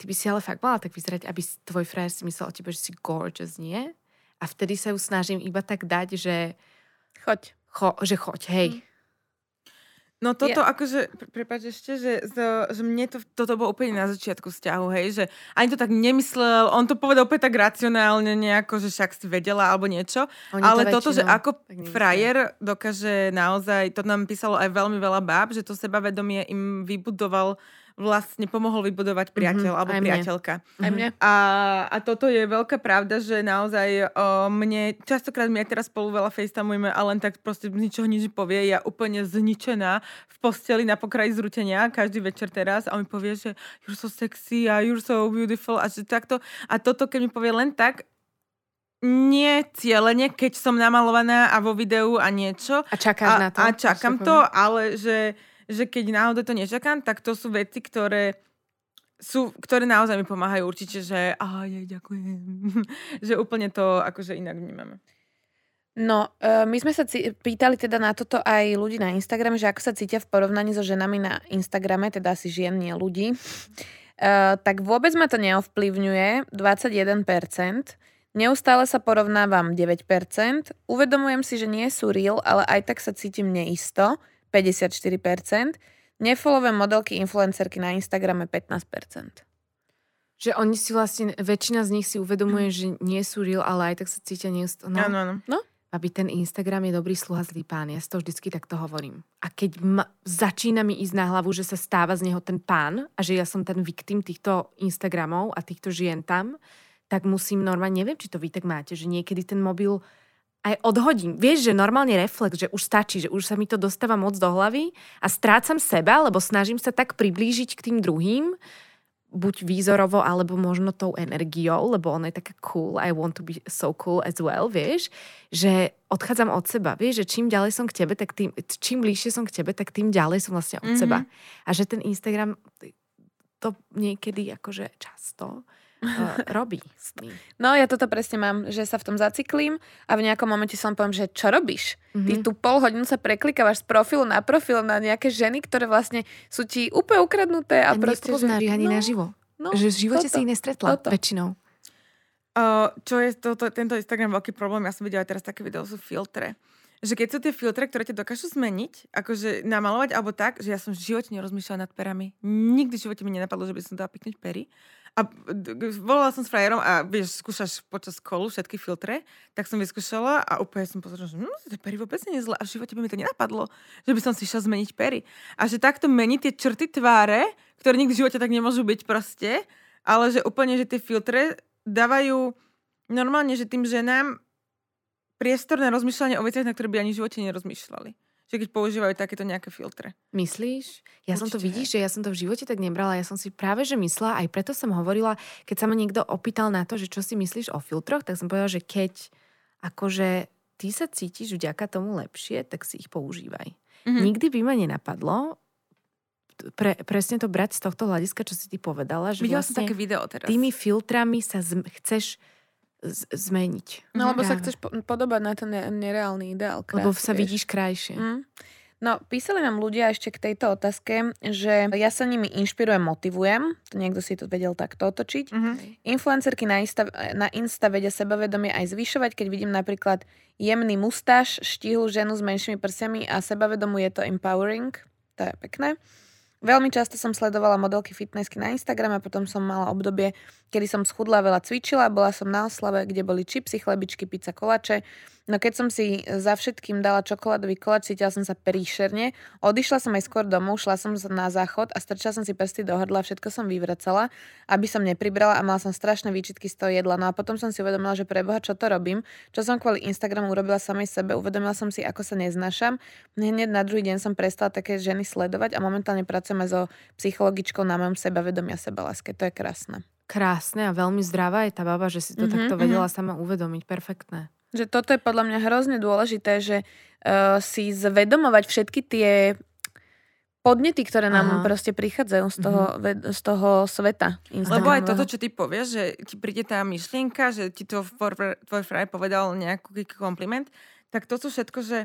ty by si ale fakt mala tak vyzerať, aby tvoj frajer si myslel o tebe, že si gorgeous, nie? A vtedy sa ju snažím iba tak dať, že, Choď. cho, že choď, hej. No toto akože, pre, prepáč ešte, že, z- že mne to, toto bolo úplne na začiatku vzťahu, hej, že ani to tak nemyslel, on to povedal úplne tak racionálne nejako, že však si vedela alebo niečo, Oni ale toto, že väčšinou ako tak nemyslia. frajer dokáže naozaj, to nám písalo aj veľmi veľa báb, že to sebavedomie im vybudoval, vlastne pomohol vybudovať priateľ Mhm, alebo aj mne. priateľka. Aj Mhm. mne. A, a toto je veľká pravda, že naozaj o, mne, častokrát my aj teraz spolu veľa facetimujeme a len tak proste z ničoho nič povie. Ja úplne zničená v posteli na pokraji zrutenia každý večer teraz a on mi povie, že you're so sexy a you're so beautiful a že takto. A toto, keď mi povie len tak, nie cieľene, keď som namalovaná a vo videu a niečo. A čakáš A, na to? a čakám to, ale že, že keď náhodou to nečakám, tak to sú veci, ktoré sú, ktoré naozaj mi pomáhajú určite, že aha, jej, ďakujem. že úplne to akože inak vnímame. No, e, my sme sa ci- pýtali teda na toto aj ľudí na Instagrame, že ako sa cítia v porovnaní so ženami na Instagrame, teda asi žien, nie ľudí. E, tak vôbec ma to neovplyvňuje, 21%. Neustále sa porovnávam 9%. Uvedomujem si, že nie sú real, ale aj tak sa cítim neisto, 54%. Nefollowujem modelky influencerky na Instagrame 15%. Že oni si vlastne, väčšina z nich si uvedomuje, že nie sú real, ale aj tak sa cítia neustále. Áno, No, áno. aby ten Instagram je dobrý sluha zlý pán. Ja si to vždycky takto hovorím. A keď ma, začína mi ísť na hlavu, že sa stáva z neho ten pán a že ja som ten viktim týchto Instagramov a týchto žien tam, tak musím normálne, neviem, či to vy tak máte, že niekedy ten mobil aj odhodím. Vieš, že normálne reflex, že už stačí, že už sa mi to dostáva moc do hlavy a strácam seba, lebo snažím sa tak priblížiť k tým druhým, buď výzorovo, alebo možno tou energiou, lebo ona je taká cool, I want to be so cool as well, vieš, že odchádzam od seba, vieš, že čím ďalej som k tebe, tak tým, čím bližšie som k tebe, tak tým ďalej som vlastne od mm-hmm. seba. A že ten Instagram to niekedy akože často robí. No ja toto presne mám, že sa v tom zaciklím a v nejakom momente som poviem, že čo robíš? Mm-hmm. Ty tu pol hodinu sa preklikávaš z profilu na profil na nejaké ženy, ktoré vlastne sú ti úplne ukradnuté. A, a proste, že... ani no, naživo. No, že v živote toto, si ich nestretla toto. väčšinou. Uh, čo je toto, tento Instagram veľký problém, ja som videla aj teraz také video, sú filtre že keď sú tie filtre, ktoré ťa dokážu zmeniť, akože namalovať alebo tak, že ja som v živote nerozmýšľala nad perami. Nikdy v živote mi nenapadlo, že by som dala piknúť pery. A volala som s frajerom a vieš, skúšaš počas kolu všetky filtre, tak som vyskúšala a úplne som pozorila, že hm, tie pery vôbec nie zle a v živote by mi to nenapadlo, že by som si išla zmeniť pery. A že takto mení tie črty tváre, ktoré nikdy v živote tak nemôžu byť proste, ale že úplne, že tie filtre dávajú normálne, že tým ženám priestor na rozmýšľanie o veciach, na ktoré by ani v živote nerozmýšľali že keď používajú takéto nejaké filtre. Myslíš? Ja Určite. som to, vidíš, že ja som to v živote tak nebrala. Ja som si práve, že myslela, aj preto som hovorila, keď sa ma niekto opýtal na to, že čo si myslíš o filtroch, tak som povedala, že keď akože ty sa cítiš vďaka tomu lepšie, tak si ich používaj. Mm-hmm. Nikdy by ma nenapadlo, pre, presne to brať z tohto hľadiska, čo si ty povedala. Že Videla vlastne som také video teraz. Tými filtrami sa z, chceš z- zmeniť. No, lebo sa chceš po- podobať na ten nereálny ideál. Krásy, lebo sa vieš. vidíš krajšie. Mm. No, písali nám ľudia ešte k tejto otázke, že ja sa nimi inšpirujem, motivujem. To niekto si to vedel takto otočiť. Mm-hmm. Influencerky na Insta, na Insta vedia sebavedomie aj zvyšovať, keď vidím napríklad jemný mustáž, štihlú ženu s menšími prsiami a sebavedomu je to empowering. To je pekné. Veľmi často som sledovala modelky fitnessky na Instagrame, potom som mala obdobie, kedy som schudla, veľa cvičila, bola som na oslave, kde boli čipsy, chlebičky, pizza, kolače. No keď som si za všetkým dala čokoládový kolač, cítila som sa príšerne. Odišla som aj skôr domov, šla som na záchod a strčila som si prsty do hrdla, všetko som vyvracala, aby som nepribrala a mala som strašné výčitky z toho jedla. No a potom som si uvedomila, že preboha, čo to robím, čo som kvôli Instagramu urobila samej sebe, uvedomila som si, ako sa neznášam. Hneď na druhý deň som prestala také ženy sledovať a momentálne pracujeme so psychologičkou na mojom sebavedomia, sebaláske. To je krásne krásne a veľmi zdravá je tá baba, že si to mm-hmm, takto vedela mm-hmm. sama uvedomiť. Perfektné. Že toto je podľa mňa hrozne dôležité, že uh, si zvedomovať všetky tie podnety, ktoré nám Aha. proste prichádzajú z toho, mm-hmm. z toho sveta. Lebo aj toto, čo ty povieš, že ti príde tá myšlienka, že ti to tvoj fraj povedal nejaký kompliment, tak to sú všetko, že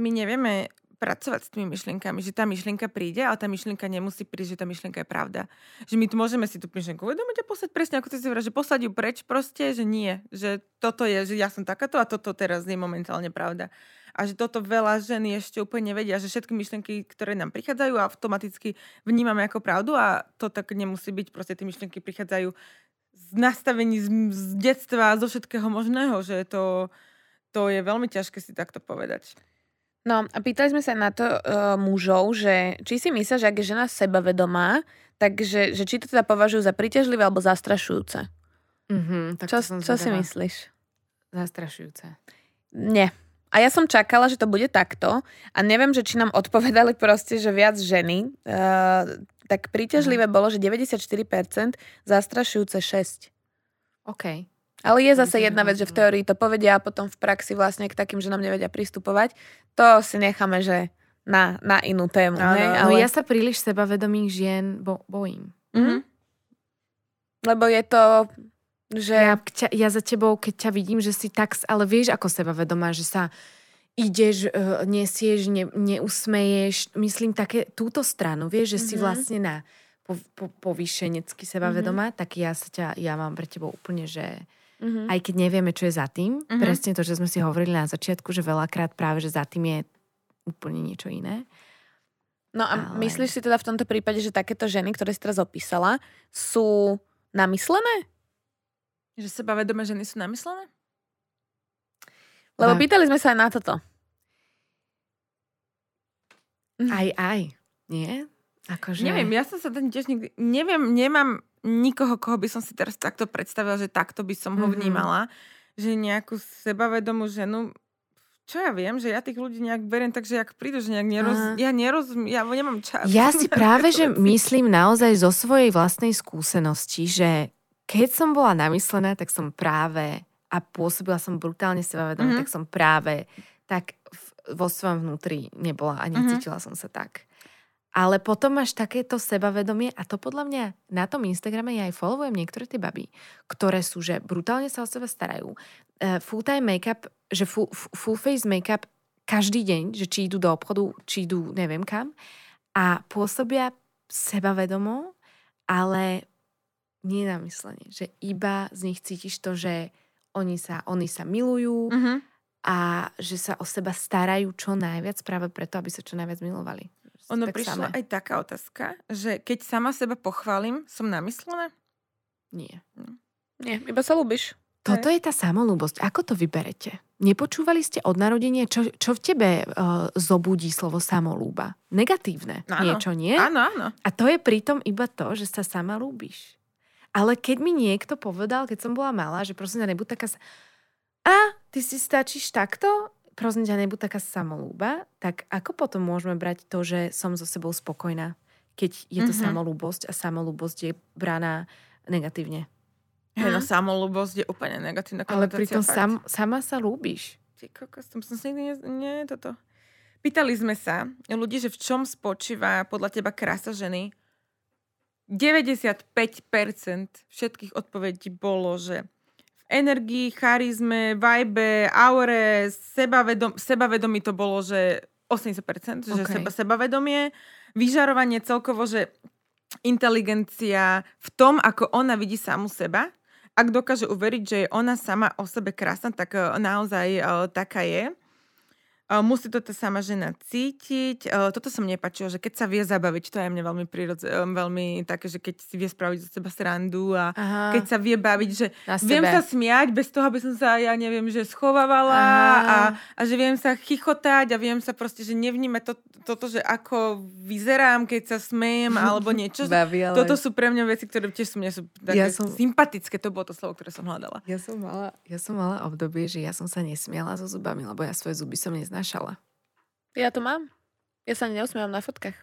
my nevieme pracovať s tými myšlienkami, že tá myšlienka príde, ale tá myšlienka nemusí prísť, že tá myšlienka je pravda. Že my tu môžeme si tú myšlienku uvedomiť a poslať presne ako si hovorí, že poslať ju preč proste, že nie, že toto je, že ja som takáto a toto teraz je momentálne pravda. A že toto veľa ženy ešte úplne nevedia, že všetky myšlienky, ktoré nám prichádzajú, automaticky vnímame ako pravdu a to tak nemusí byť. Proste tie myšlienky prichádzajú z nastavení z, z detstva, zo všetkého možného, že to, to je veľmi ťažké si takto povedať. No a pýtali sme sa na to uh, mužov, že či si myslia, že ak je žena sebavedomá, takže že či to teda považujú za príťažlivé alebo zastrašujúce. Mm-hmm, tak čo čo si myslíš? Zastrašujúce. Nie. A ja som čakala, že to bude takto a neviem, že či nám odpovedali proste, že viac ženy. Uh, tak príťažlivé mm. bolo, že 94%, zastrašujúce 6%. OK. Ale je zase jedna vec, že v teórii to povedia a potom v praxi vlastne k takým, že nám nevedia pristupovať. To si necháme, že na, na inú tému. Ale, ne? ale... ja sa príliš sebavedomých žien bo, bojím. Mm-hmm. Lebo je to, že... Ja, ťa, ja za tebou, keď ťa vidím, že si tak, ale vieš ako sebavedomá, že sa ideš, uh, nesieš, ne, neusmeješ, myslím také túto stranu, vieš, že mm-hmm. si vlastne na po, po, povýšenecky sebavedomá, mm-hmm. tak ja sa ťa, ja mám pre tebou úplne, že Mm-hmm. Aj keď nevieme, čo je za tým. Mm-hmm. Presne to, že sme si hovorili na začiatku, že veľakrát práve, že za tým je úplne niečo iné. No a Ale... myslíš si teda v tomto prípade, že takéto ženy, ktoré si teraz opísala, sú namyslené? Že sebavedomé ženy sú namyslené? Lebo Ba- pýtali sme sa aj na toto. Aj, aj. Nie? Akože... Neviem, ja som sa tam tiež nikdy... Neviem, nemám nikoho, koho by som si teraz takto predstavila, že takto by som ho Mhm. vnímala. Že nejakú sebavedomú ženu čo ja viem, že ja tých ľudí nejak beriem, takže jak prídu, že nejak neroz... Aha. Ja nerozumiem, ja nemám čas. Ja si práve, že myslím naozaj zo svojej vlastnej skúsenosti, že keď som bola namyslená, tak som práve a pôsobila som brutálne sebavedomie, Mhm. tak som práve tak v, vo svojom vnútri nebola a necítila som sa tak. Ale potom máš takéto sebavedomie a to podľa mňa na tom Instagrame ja aj followujem niektoré tie baby, ktoré sú, že brutálne sa o seba starajú. Uh, full time make-up, že full, full face make-up každý deň, že či idú do obchodu, či idú neviem kam a pôsobia sebavedomo, ale nie na myslenie, že iba z nich cítiš to, že oni sa, oni sa milujú Mhm. a že sa o seba starajú čo najviac práve preto, aby sa čo najviac milovali. Ono Tak prišla samé. aj taká otázka, že keď sama seba pochválim, som namyslená? Nie. Nie, iba sa ľúbiš. Toto je tá samolúbosť. Ako to vyberete? Nepočúvali ste od narodenia, čo, čo v tebe uh, zobudí slovo samolúba? Negatívne. Áno. Niečo, nie? Áno, áno. A to je pritom iba to, že sa sama ľúbiš. Ale keď mi niekto povedal, keď som bola malá, že prosím nebuď taká... sa- A, ty si stačíš takto? Prosím ťa, nebuď taká samolúba. Tak ako potom môžeme brať to, že som so sebou spokojná? Keď je to Mhm. samolúbosť a samolúbosť je braná negatívne. Hej, no samolúbosť je úplne negatívna Ale pritom fakt. sam, sama sa ľúbiš. Ty kokos, som sa nikdy ne, nie, toto. Pýtali sme sa ľudí, že v čom spočíva podľa teba krása ženy. 95% všetkých odpovedí bolo, že energii, charizme, vibe, aure, sebavedom, sebavedomí to bolo, že 80%, že Ok. seba, sebavedomie, vyžarovanie celkovo, že inteligencia v tom, ako ona vidí samu seba. Ak dokáže uveriť, že je ona sama o sebe krásna, tak eh, naozaj eh, taká je. Musí to tá sama žena cítiť. Eh, Toto sa nepáčilo, že keď sa vie zabaviť, to je mne veľmi prírodze, eh, veľmi také, že keď si vie spraviť zo seba srandu a Aha, keď sa vie baviť, že viem sa smiať bez toho, aby som sa, ja neviem, že schovávala a, a že viem sa chichotať a viem sa proste, že nevnímať to, toto, že ako vyzerám, keď sa smejem alebo niečo. Baví, ale... Toto sú pre mňa veci, ktoré tiež sú mne sú také Ja som- sympatické, to bolo to slovo, ktoré som hľadala. Ja som, mala, ja som mala obdobie, že ja som sa nesmiala so zubami, lebo ja svoje zuby som neznášala. Ja to mám. Ja sa ani neusmievam na fotkách.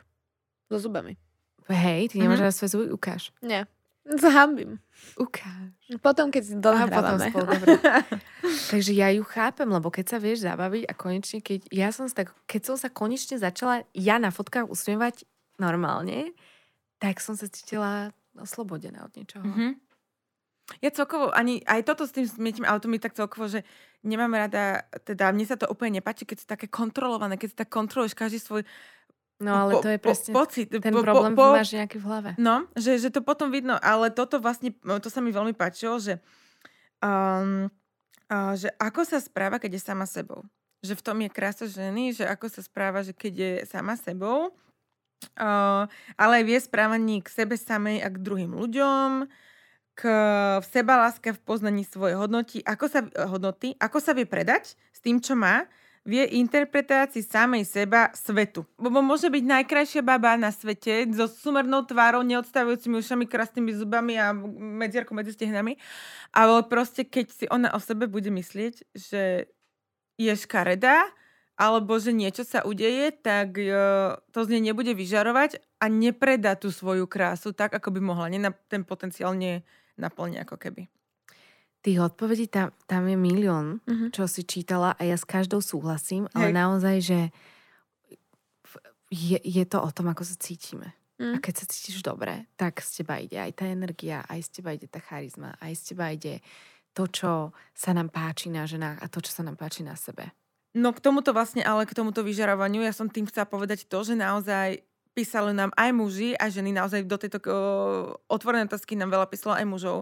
So zubami. Hej, ty nemáš mm-hmm. svoje zuby? Ukáž. Nie. Zahambím. Ukáž. Potom, keď si Aha, potom spolu, dobre. Takže ja ju chápem, lebo keď sa vieš zabaviť a konečne, keď ja som sa tak, keď som sa konečne začala ja na fotkách usmievať normálne, tak som sa cítila oslobodená od niečoho. Mhm. Ja celkovo, ani aj toto s tým smietím, ale to mi tak celkovo, že nemám rada, teda mne sa to úplne nepáči, keď si také kontrolované, keď si tak kontroluješ každý svoj No ale po- to je po- presne pocit. ten po- po- problém, po- máš nejaký v hlave. No, že, že to potom vidno, ale toto vlastne, to sa mi veľmi páčilo, že, um, uh, že ako sa správa, keď je sama sebou. Že v tom je krása ženy, že ako sa správa, že keď je sama sebou, uh, ale aj vie správaní k sebe samej a k druhým ľuďom, k v sebaláske v poznaní svojej hodnoty, ako sa, hodnoty, ako sa vie predať s tým, čo má, vie interpretácii samej seba svetu. Lebo môže byť najkrajšia baba na svete so sumernou tvárou, neodstavujúcimi ušami, krásnymi zubami a medziarkou medzi stehnami. Ale proste, keď si ona o sebe bude myslieť, že je škaredá, alebo že niečo sa udeje, tak e, to z nej nebude vyžarovať a nepredá tú svoju krásu tak, ako by mohla. Nena, ten potenciál nie naplní ako keby. Tých odpovedí tam, tam je milión, Mhm. čo si čítala a ja s každou súhlasím, ale Hej. naozaj, že je, je to o tom, ako sa cítime. A Mm. keď sa cítiš dobre, tak z teba ide aj tá energia, aj z teba ide tá charizma, aj z teba ide to, čo sa nám páči na ženách a to, čo sa nám páči na sebe. No k tomuto vlastne, ale k tomuto vyžarovaniu, ja som tým chcela povedať to, že naozaj písali nám aj muži a ženy, naozaj do tejto o, otvorenej otázky nám veľa písalo aj mužov.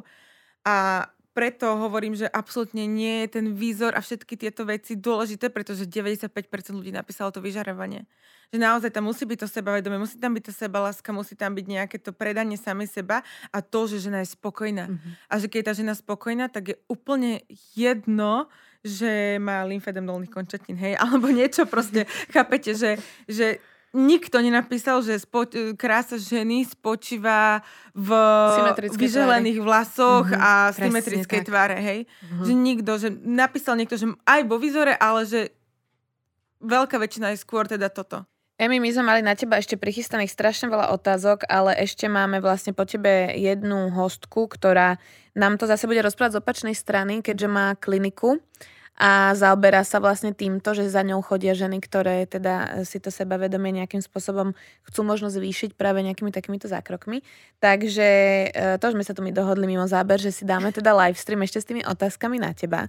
A preto hovorím, že absolútne nie je ten výzor a všetky tieto veci dôležité, pretože 95% ľudí napísalo to vyžarovanie. Že naozaj tam musí byť to sebavedomie, musí tam byť tá sebaláska, musí tam byť nejaké to predanie samej seba a to, že žena je spokojná. Mhm. A že keď je tá žena spokojná, tak je úplne jedno, že má lymfedem dolných končatín, hej, alebo niečo proste, chápete, že, že nikto nenapísal, že spo, krása ženy spočíva v vyželených vlasoch mm-hmm, a symetrickej tváre, hej. Mm-hmm. Že nikto, že napísal niekto, že aj vo výzore, ale že veľká väčšina je skôr teda toto. Emi, my sme mali na teba ešte prichystaných strašne veľa otázok, ale ešte máme vlastne po tebe jednu hostku, ktorá nám to zase bude rozprávať z opačnej strany, keďže má kliniku a zaoberá sa vlastne týmto, že za ňou chodia ženy, ktoré teda si to sebavedomie nejakým spôsobom chcú možno zvýšiť práve nejakými takýmito zákrokmi. Takže e, to sme sa tu mi dohodli mimo záber, že si dáme teda live stream ešte s tými otázkami na teba.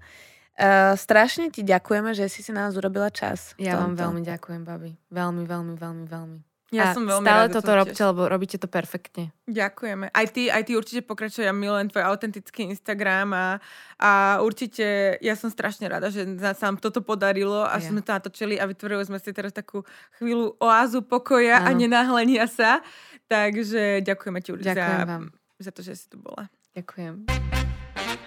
Uh, strašne ti ďakujeme, že si si na nás urobila čas. Ja vám veľmi ďakujem, babi. Veľmi, veľmi, veľmi, veľmi. Ja a som veľmi stále rada, toto robíte, lebo robíte to perfektne. Ďakujeme. Aj ty, aj ty určite pokračuj. Ja milujem tvoj autentický Instagram a, a určite ja som strašne rada, že sa nám toto podarilo a ja. sme to natočili a vytvorili sme si teraz takú chvíľu oázu pokoja ano. a nenáhlenia sa. Takže ďakujeme ti Ďakujem za, vám. za to, že si tu bola. Ďakujem.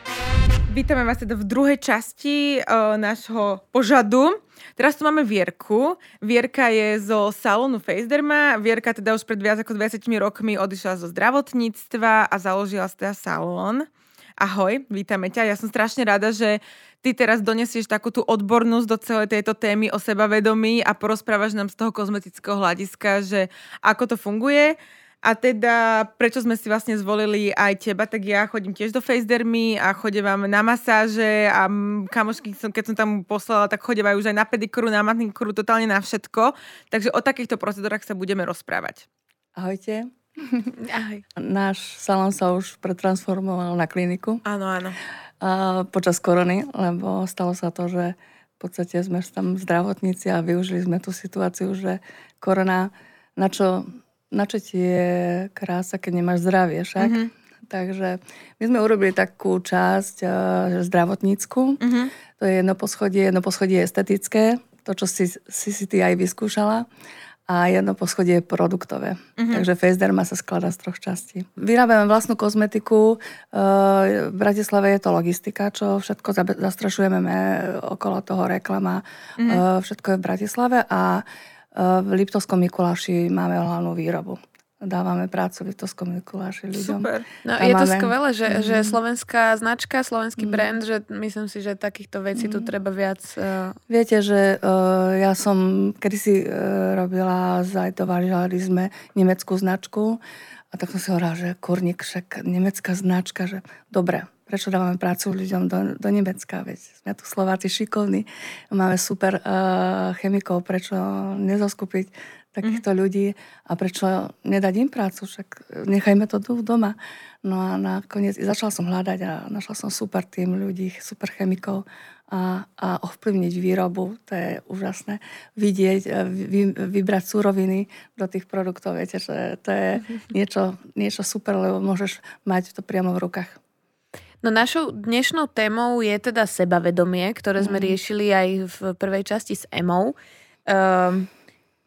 Vítame vás teda v druhej časti uh, nášho požadu. Teraz tu máme Vierku. Vierka je zo salónu Facederma. Vierka teda už pred viac ako 20 rokmi odišla zo zdravotníctva a založila teda salón. Ahoj, vítame ťa. Ja som strašne rada, že ty teraz donesieš takú tú odbornosť do celej tejto témy o sebavedomí a porozprávaš nám z toho kozmetického hľadiska, že ako to funguje a teda, prečo sme si vlastne zvolili aj teba, tak ja chodím tiež do Dermy a vám na masáže a kamošky, keď som tam poslala, tak chodevajú už aj na pedikuru, na manikuru, totálne na všetko. Takže o takýchto procedúrach sa budeme rozprávať. Ahojte. Ahoj. Náš salón sa už pretransformoval na kliniku. Áno, áno. A počas korony, lebo stalo sa to, že v podstate sme tam zdravotníci a využili sme tú situáciu, že korona, na čo na čo ti je krása, keď nemáš zdravie však. Mm-hmm. Takže my sme urobili takú časť uh, zdravotnícku. Mm-hmm. To je jedno poschodie, jedno poschodie estetické, to, čo si, si, si ty aj vyskúšala. A jedno poschodie je produktové. Mm-hmm. Takže Face sa skladá z troch častí. Vyrábame vlastnú kozmetiku. Uh, v Bratislave je to logistika, čo všetko zastrašujeme okolo toho reklama. Mm-hmm. Uh, všetko je v Bratislave a v Liptovskom Mikuláši máme hlavnú výrobu dávame prácu v Liptovskom Mikuláši ľuďom. Super. No, je máme... to skvelé, že, mm-hmm. že slovenská značka, slovenský mm-hmm. brand, že myslím si, že takýchto vecí mm-hmm. tu mhm. treba viac... Uh... Viete, že uh, ja som kedysi uh, robila, zajtovali sme nemeckú značku a tak som si hovorila, že kurník, však nemecká značka, že dobre, prečo dávame prácu ľuďom do, do Nemecka, veď sme tu Slováci šikovní, máme super uh, chemikov, prečo nezoskupiť takýchto mm-hmm. ľudí a prečo nedať im prácu, však nechajme to tu doma. No a nakoniec začala som hľadať a našla som super tým ľudí, super chemikov a, a ovplyvniť výrobu, to je úžasné. Vidieť, vy, vybrať súroviny do tých produktov, viete, že to je niečo, niečo super, lebo môžeš mať to priamo v rukách. No našou dnešnou témou je teda sebavedomie, ktoré sme mm. riešili aj v prvej časti s Emou. Um,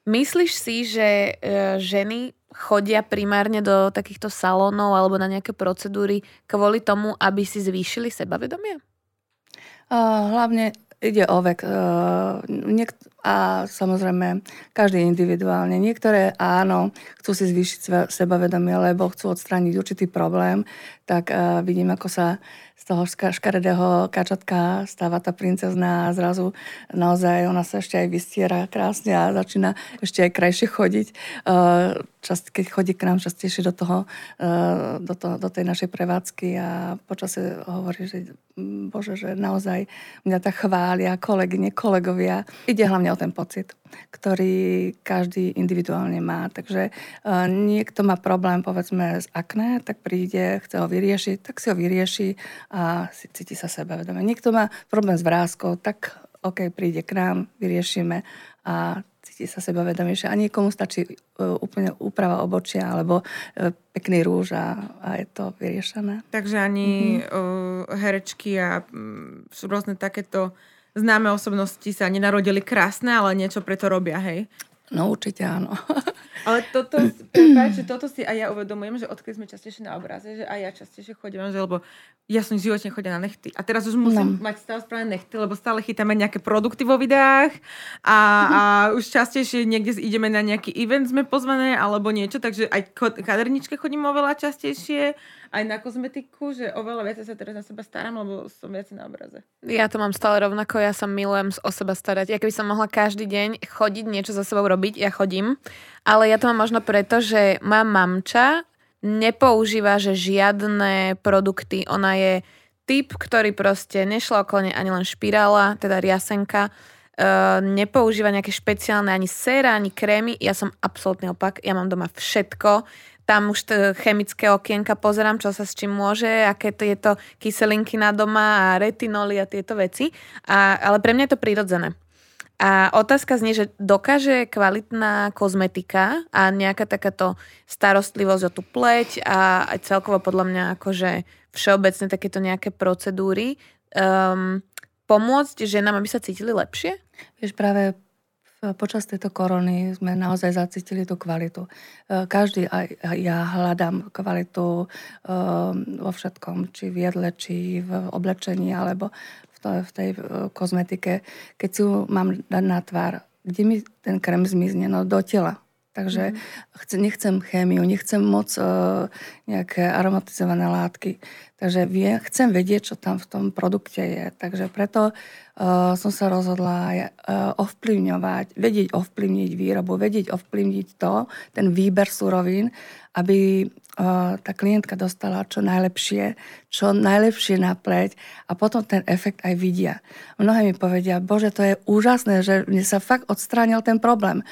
myslíš si, že uh, ženy chodia primárne do takýchto salónov alebo na nejaké procedúry kvôli tomu, aby si zvýšili sebavedomie? Uh, hlavne ide o vek. Uh, niek- a samozrejme každý individuálne. Niektoré áno, chcú si zvýšiť sebavedomie, lebo chcú odstrániť určitý problém, tak uh, vidím, ako sa z toho škaredého kačatka stáva tá princezná a zrazu naozaj ona sa ešte aj vystiera krásne a začína ešte aj krajšie chodiť. Uh, čas, keď chodí k nám častejšie do, toho, uh, do, to, do tej našej prevádzky a počasie hovorí, že bože, že naozaj mňa tak chvália kolegyne, kolegovia. Ide hlavne o ten pocit, ktorý každý individuálne má. Takže uh, niekto má problém, povedzme, s akné, tak príde, chce ho vyriešiť, tak si ho vyrieši a si, cíti sa sebavedome. Niekto má problém s vrázkou, tak OK, príde k nám, vyriešime a cíti sa sebavedomejšie. A niekomu stačí uh, úplne úprava obočia alebo uh, pekný rúž a, a je to vyriešené. Takže ani mm-hmm. herečky a um, rôzne takéto známe osobnosti sa nenarodili krásne, ale niečo preto robia, hej? No určite áno. Ale toto, prepáč, že toto si aj ja uvedomujem, že odkedy sme častejšie na obraze, že aj ja častejšie chodím, že lebo ja som v živote nechodila na nechty. A teraz už musím no. mať stále spravené nechty, lebo stále chytáme nejaké produkty vo videách a, a už častejšie niekde ideme na nejaký event sme pozvané alebo niečo, takže aj kaderničke chodím oveľa častejšie aj na kozmetiku, že oveľa viac sa teraz na seba starám, lebo som viac na obraze. Ja to mám stále rovnako, ja sa milujem o seba starať. Ja keby som mohla každý deň chodiť, niečo za sebou robiť, ja chodím. Ale ja to mám možno preto, že mám mamča, nepoužíva, že žiadne produkty. Ona je typ, ktorý proste nešla okolo ani len špirála, teda riasenka, uh, nepoužíva nejaké špeciálne ani séra, ani krémy. Ja som absolútny opak. Ja mám doma všetko tam už t- chemické okienka pozerám, čo sa s čím môže, aké to je to kyselinky na doma a retinoly a tieto veci. A, ale pre mňa je to prirodzené. A otázka znie, že dokáže kvalitná kozmetika a nejaká takáto starostlivosť o tú pleť a aj celkovo podľa mňa akože všeobecne takéto nejaké procedúry um, pomôcť ženám, aby sa cítili lepšie? Vieš, práve počas tejto korony sme naozaj zacítili tú kvalitu. E, každý, aj ja hľadám kvalitu e, vo všetkom, či v jedle, či v oblečení, alebo v, to, v tej e, kozmetike. Keď si ju mám dať na tvár, kde mi ten krém zmizne? No do tela. Takže mm. nechcem chémiu, nechcem moc uh, nejaké aromatizované látky. Takže vie, chcem vedieť, čo tam v tom produkte je. Takže preto uh, som sa rozhodla uh, ovplyvňovať, vedieť ovplyvniť výrobu, vedieť ovplyvniť to, ten výber surovín, aby uh, tá klientka dostala čo najlepšie, čo najlepšie na pleť a potom ten efekt aj vidia. Mnohé mi povedia, bože, to je úžasné, že mne sa fakt odstránil ten problém.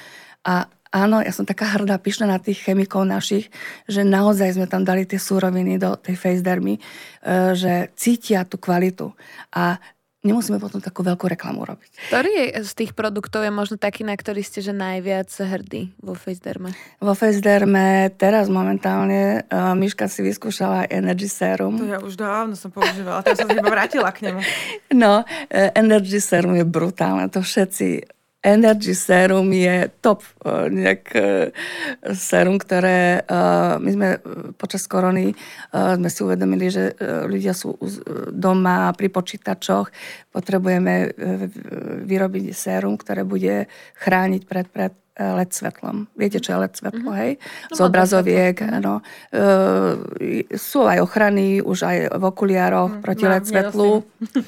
A áno, ja som taká hrdá, pyšná na tých chemikov našich, že naozaj sme tam dali tie súroviny do tej face dermy, e, že cítia tú kvalitu. A nemusíme potom takú veľkú reklamu robiť. Ktorý je z tých produktov je možno taký, na ktorý ste že najviac hrdí vo Facederme? Vo Facederme teraz momentálne uh, Miška si vyskúšala Energy Serum. To ja už dávno som používala, teraz som sa iba vrátila k nemu. No, uh, Energy Serum je brutálne, to všetci Energy Serum je top e, nejak e, serum, ktoré e, my sme počas korony sme si uvedomili, že ľudia sú doma pri počítačoch, potrebujeme vyrobiť sérum, ktoré bude chrániť pred, pred LED svetlom. Viete, čo je LED svetlo, mm-hmm. hej? No, Z obrazoviek, no. E, sú aj ochrany, už aj v okuliároch mm, proti no, LED svetlu.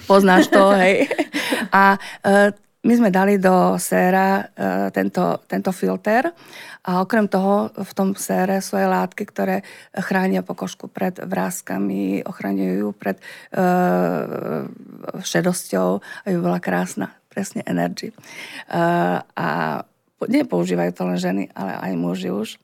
Poznáš to, hej? A e, my sme dali do séra uh, tento, tento filter a okrem toho v tom sére sú aj látky, ktoré chránia pokožku pred vrázkami, ochraňujú pred uh, šedosťou, aby bola krásna. Presne energy. Uh, a nepoužívajú to len ženy, ale aj muži už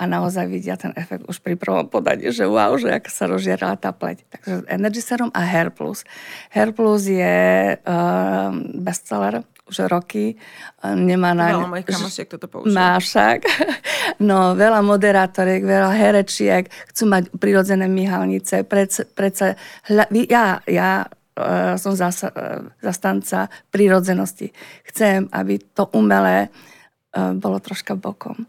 a naozaj vidia ten efekt už pri prvom podaní, že wow, že ako sa rozžierala tá pleť. Takže Energy Serum a Hair Plus. Hair Plus je uh, bestseller už roky. Nemá na... Veľa mojich kamošiek toto používa. Má však. No, veľa moderátoriek, veľa herečiek chcú mať prirodzené myhalnice. Predsa, hľa, ja, ja uh, som zasa, uh, zastanca prirodzenosti. Chcem, aby to umelé uh, bolo troška bokom.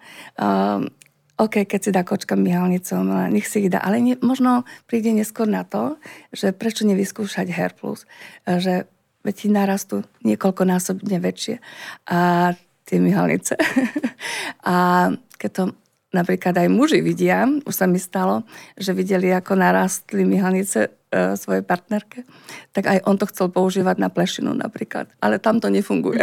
OK, keď si dá kočka myhalnicu, no, nech si ich dá. Ale nie, možno príde neskôr na to, že prečo nevyskúšať Hair Plus. Že veď ti narastú niekoľkonásobne väčšie. A tie myhalnice. a keď to napríklad aj muži vidia, už sa mi stalo, že videli, ako narastli myhalnice e, svojej partnerke, tak aj on to chcel používať na plešinu napríklad. Ale tam to nefunguje.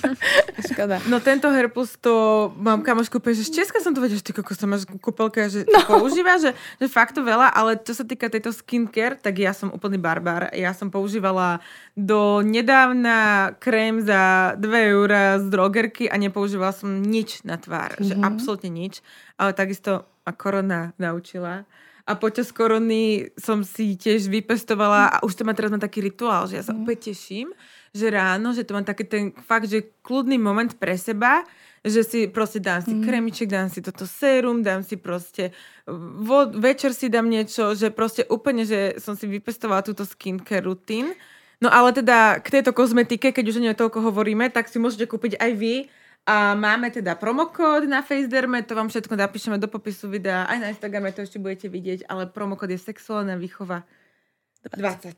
Škoda. No tento herpus to mám kamošku že z Česka som to vedela, že ty kokos to máš kúpelke, že no. používa, že, že fakt to veľa, ale čo sa týka tejto skincare, tak ja som úplný barbar. Ja som používala do nedávna krém za 2 eurá z drogerky a nepoužívala som nič na tvár. Mm-hmm. Že mhm. absolútne nič. Ale takisto ma korona naučila. A počas korony som si tiež vypestovala a už to má teraz na taký rituál, že ja sa mm. opäť teším, že ráno, že to mám taký ten fakt, že kľudný moment pre seba, že si proste dám si mm. kremiček, dám si toto sérum, dám si proste vo, večer si dám niečo, že proste úplne, že som si vypestovala túto skincare rutín. No ale teda k tejto kozmetike, keď už o nej toľko hovoríme, tak si môžete kúpiť aj vy A máme teda promokód na Facederme, to vám všetko napíšeme do popisu videa, aj na Instagrame to ešte budete vidieť, ale promokód je sexuálna výchova 20.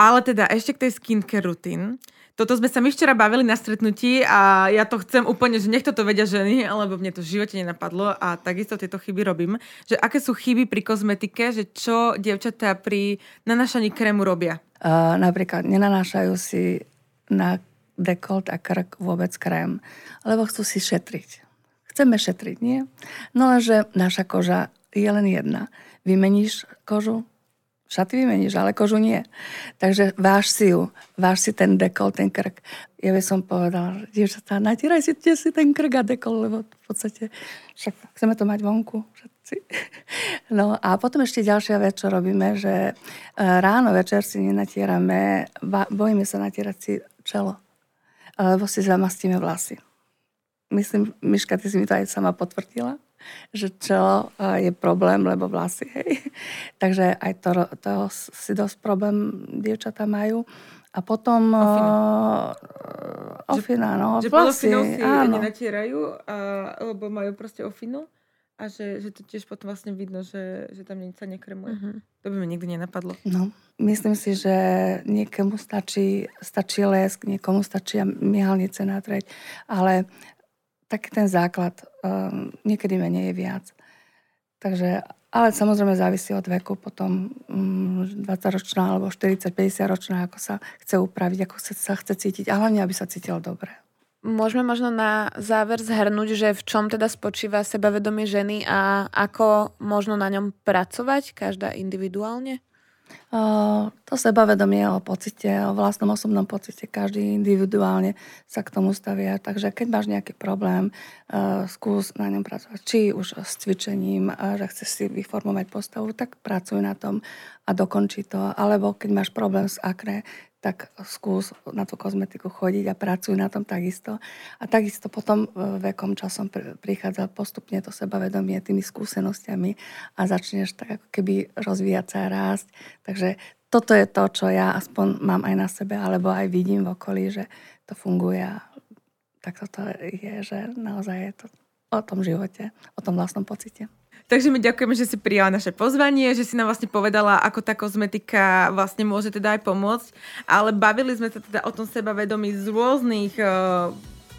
Ale teda ešte k tej skincare rutín. Toto sme sa my včera bavili na stretnutí a ja to chcem úplne, že nech toto vedia ženy, lebo mne to v živote nenapadlo a takisto tieto chyby robím. Že aké sú chyby pri kozmetike, že čo dievčatá pri nanášaní krému robia? Uh, napríklad nenanášajú si na dekolt a krk vôbec krém, lebo chcú si šetriť. Chceme šetriť, nie? No lenže naša koža je len jedna. Vymeníš kožu, šaty vymeníš, ale kožu nie. Takže váš si ju, váš si ten dekol, ten krk. Ja by som povedala, dievčatá, natíraj si, si ten krk a dekol, lebo v podstate však chceme to mať vonku všetci. No a potom ešte ďalšia vec, čo robíme, že e, ráno, večer si nenatierame, bojíme sa natierať si čelo lebo si zamastíme vlasy. Myslím, Miška, ty si mi to aj sama potvrdila, že čo je problém, lebo vlasy, hej. Takže aj to, to si dosť problém dievčatá majú. A potom... Ofina. Uh, ofina, no. Že vlasy, si áno. nenatierajú, a, lebo majú proste ofinu a že, že to tiež potom vlastne vidno, že, že tam nič sa nekremuje. Uh-huh. To by mi nikdy nenapadlo. No, myslím si, že niekomu stačí, stačí lesk, niekomu stačí mihalnice natrieť, ale taký ten základ um, niekedy menej je viac. Takže, ale samozrejme závisí od veku, potom um, mm, 20-ročná alebo 40-50 ročná, ako sa chce upraviť, ako sa chce cítiť, a hlavne, aby sa cítil dobre. Môžeme možno na záver zhrnúť, že v čom teda spočíva sebavedomie ženy a ako možno na ňom pracovať, každá individuálne? To sebavedomie o pocite, o vlastnom osobnom pocite, každý individuálne sa k tomu stavia. Takže keď máš nejaký problém, skús na ňom pracovať. Či už s cvičením, že chceš si vyformovať postavu, tak pracuj na tom a dokončí to. Alebo keď máš problém s akné, tak skús na tú kozmetiku chodiť a pracuj na tom takisto. A takisto potom e, vekom časom prichádza postupne to sebavedomie tými skúsenostiami a začneš tak ako keby rozvíjať sa a rásť. Takže toto je to, čo ja aspoň mám aj na sebe, alebo aj vidím v okolí, že to funguje. Tak toto je, že naozaj je to o tom živote, o tom vlastnom pocite. Takže my ďakujeme, že si prijala naše pozvanie, že si nám vlastne povedala, ako tá kozmetika vlastne môže teda aj pomôcť. Ale bavili sme sa teda o tom sebavedomí z rôznych uh,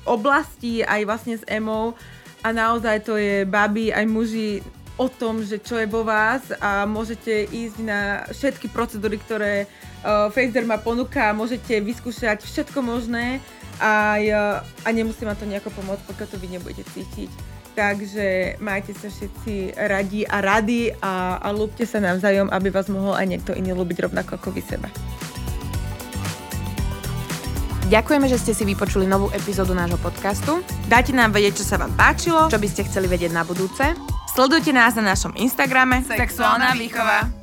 oblastí, aj vlastne s emou. A naozaj to je baby, aj muži o tom, že čo je vo vás a môžete ísť na všetky procedúry, ktoré uh, Facer má ponúka, môžete vyskúšať všetko možné a, uh, a nemusí ma to nejako pomôcť, pokiaľ to vy nebudete cítiť. Takže majte sa všetci radi a rady a, a lúbte sa navzájom, aby vás mohol aj niekto iný lúbiť rovnako ako vy seba. Ďakujeme, že ste si vypočuli novú epizódu nášho podcastu. Dajte nám vedieť, čo sa vám páčilo, čo by ste chceli vedieť na budúce. Sledujte nás na našom Instagrame Sexuálna výchova.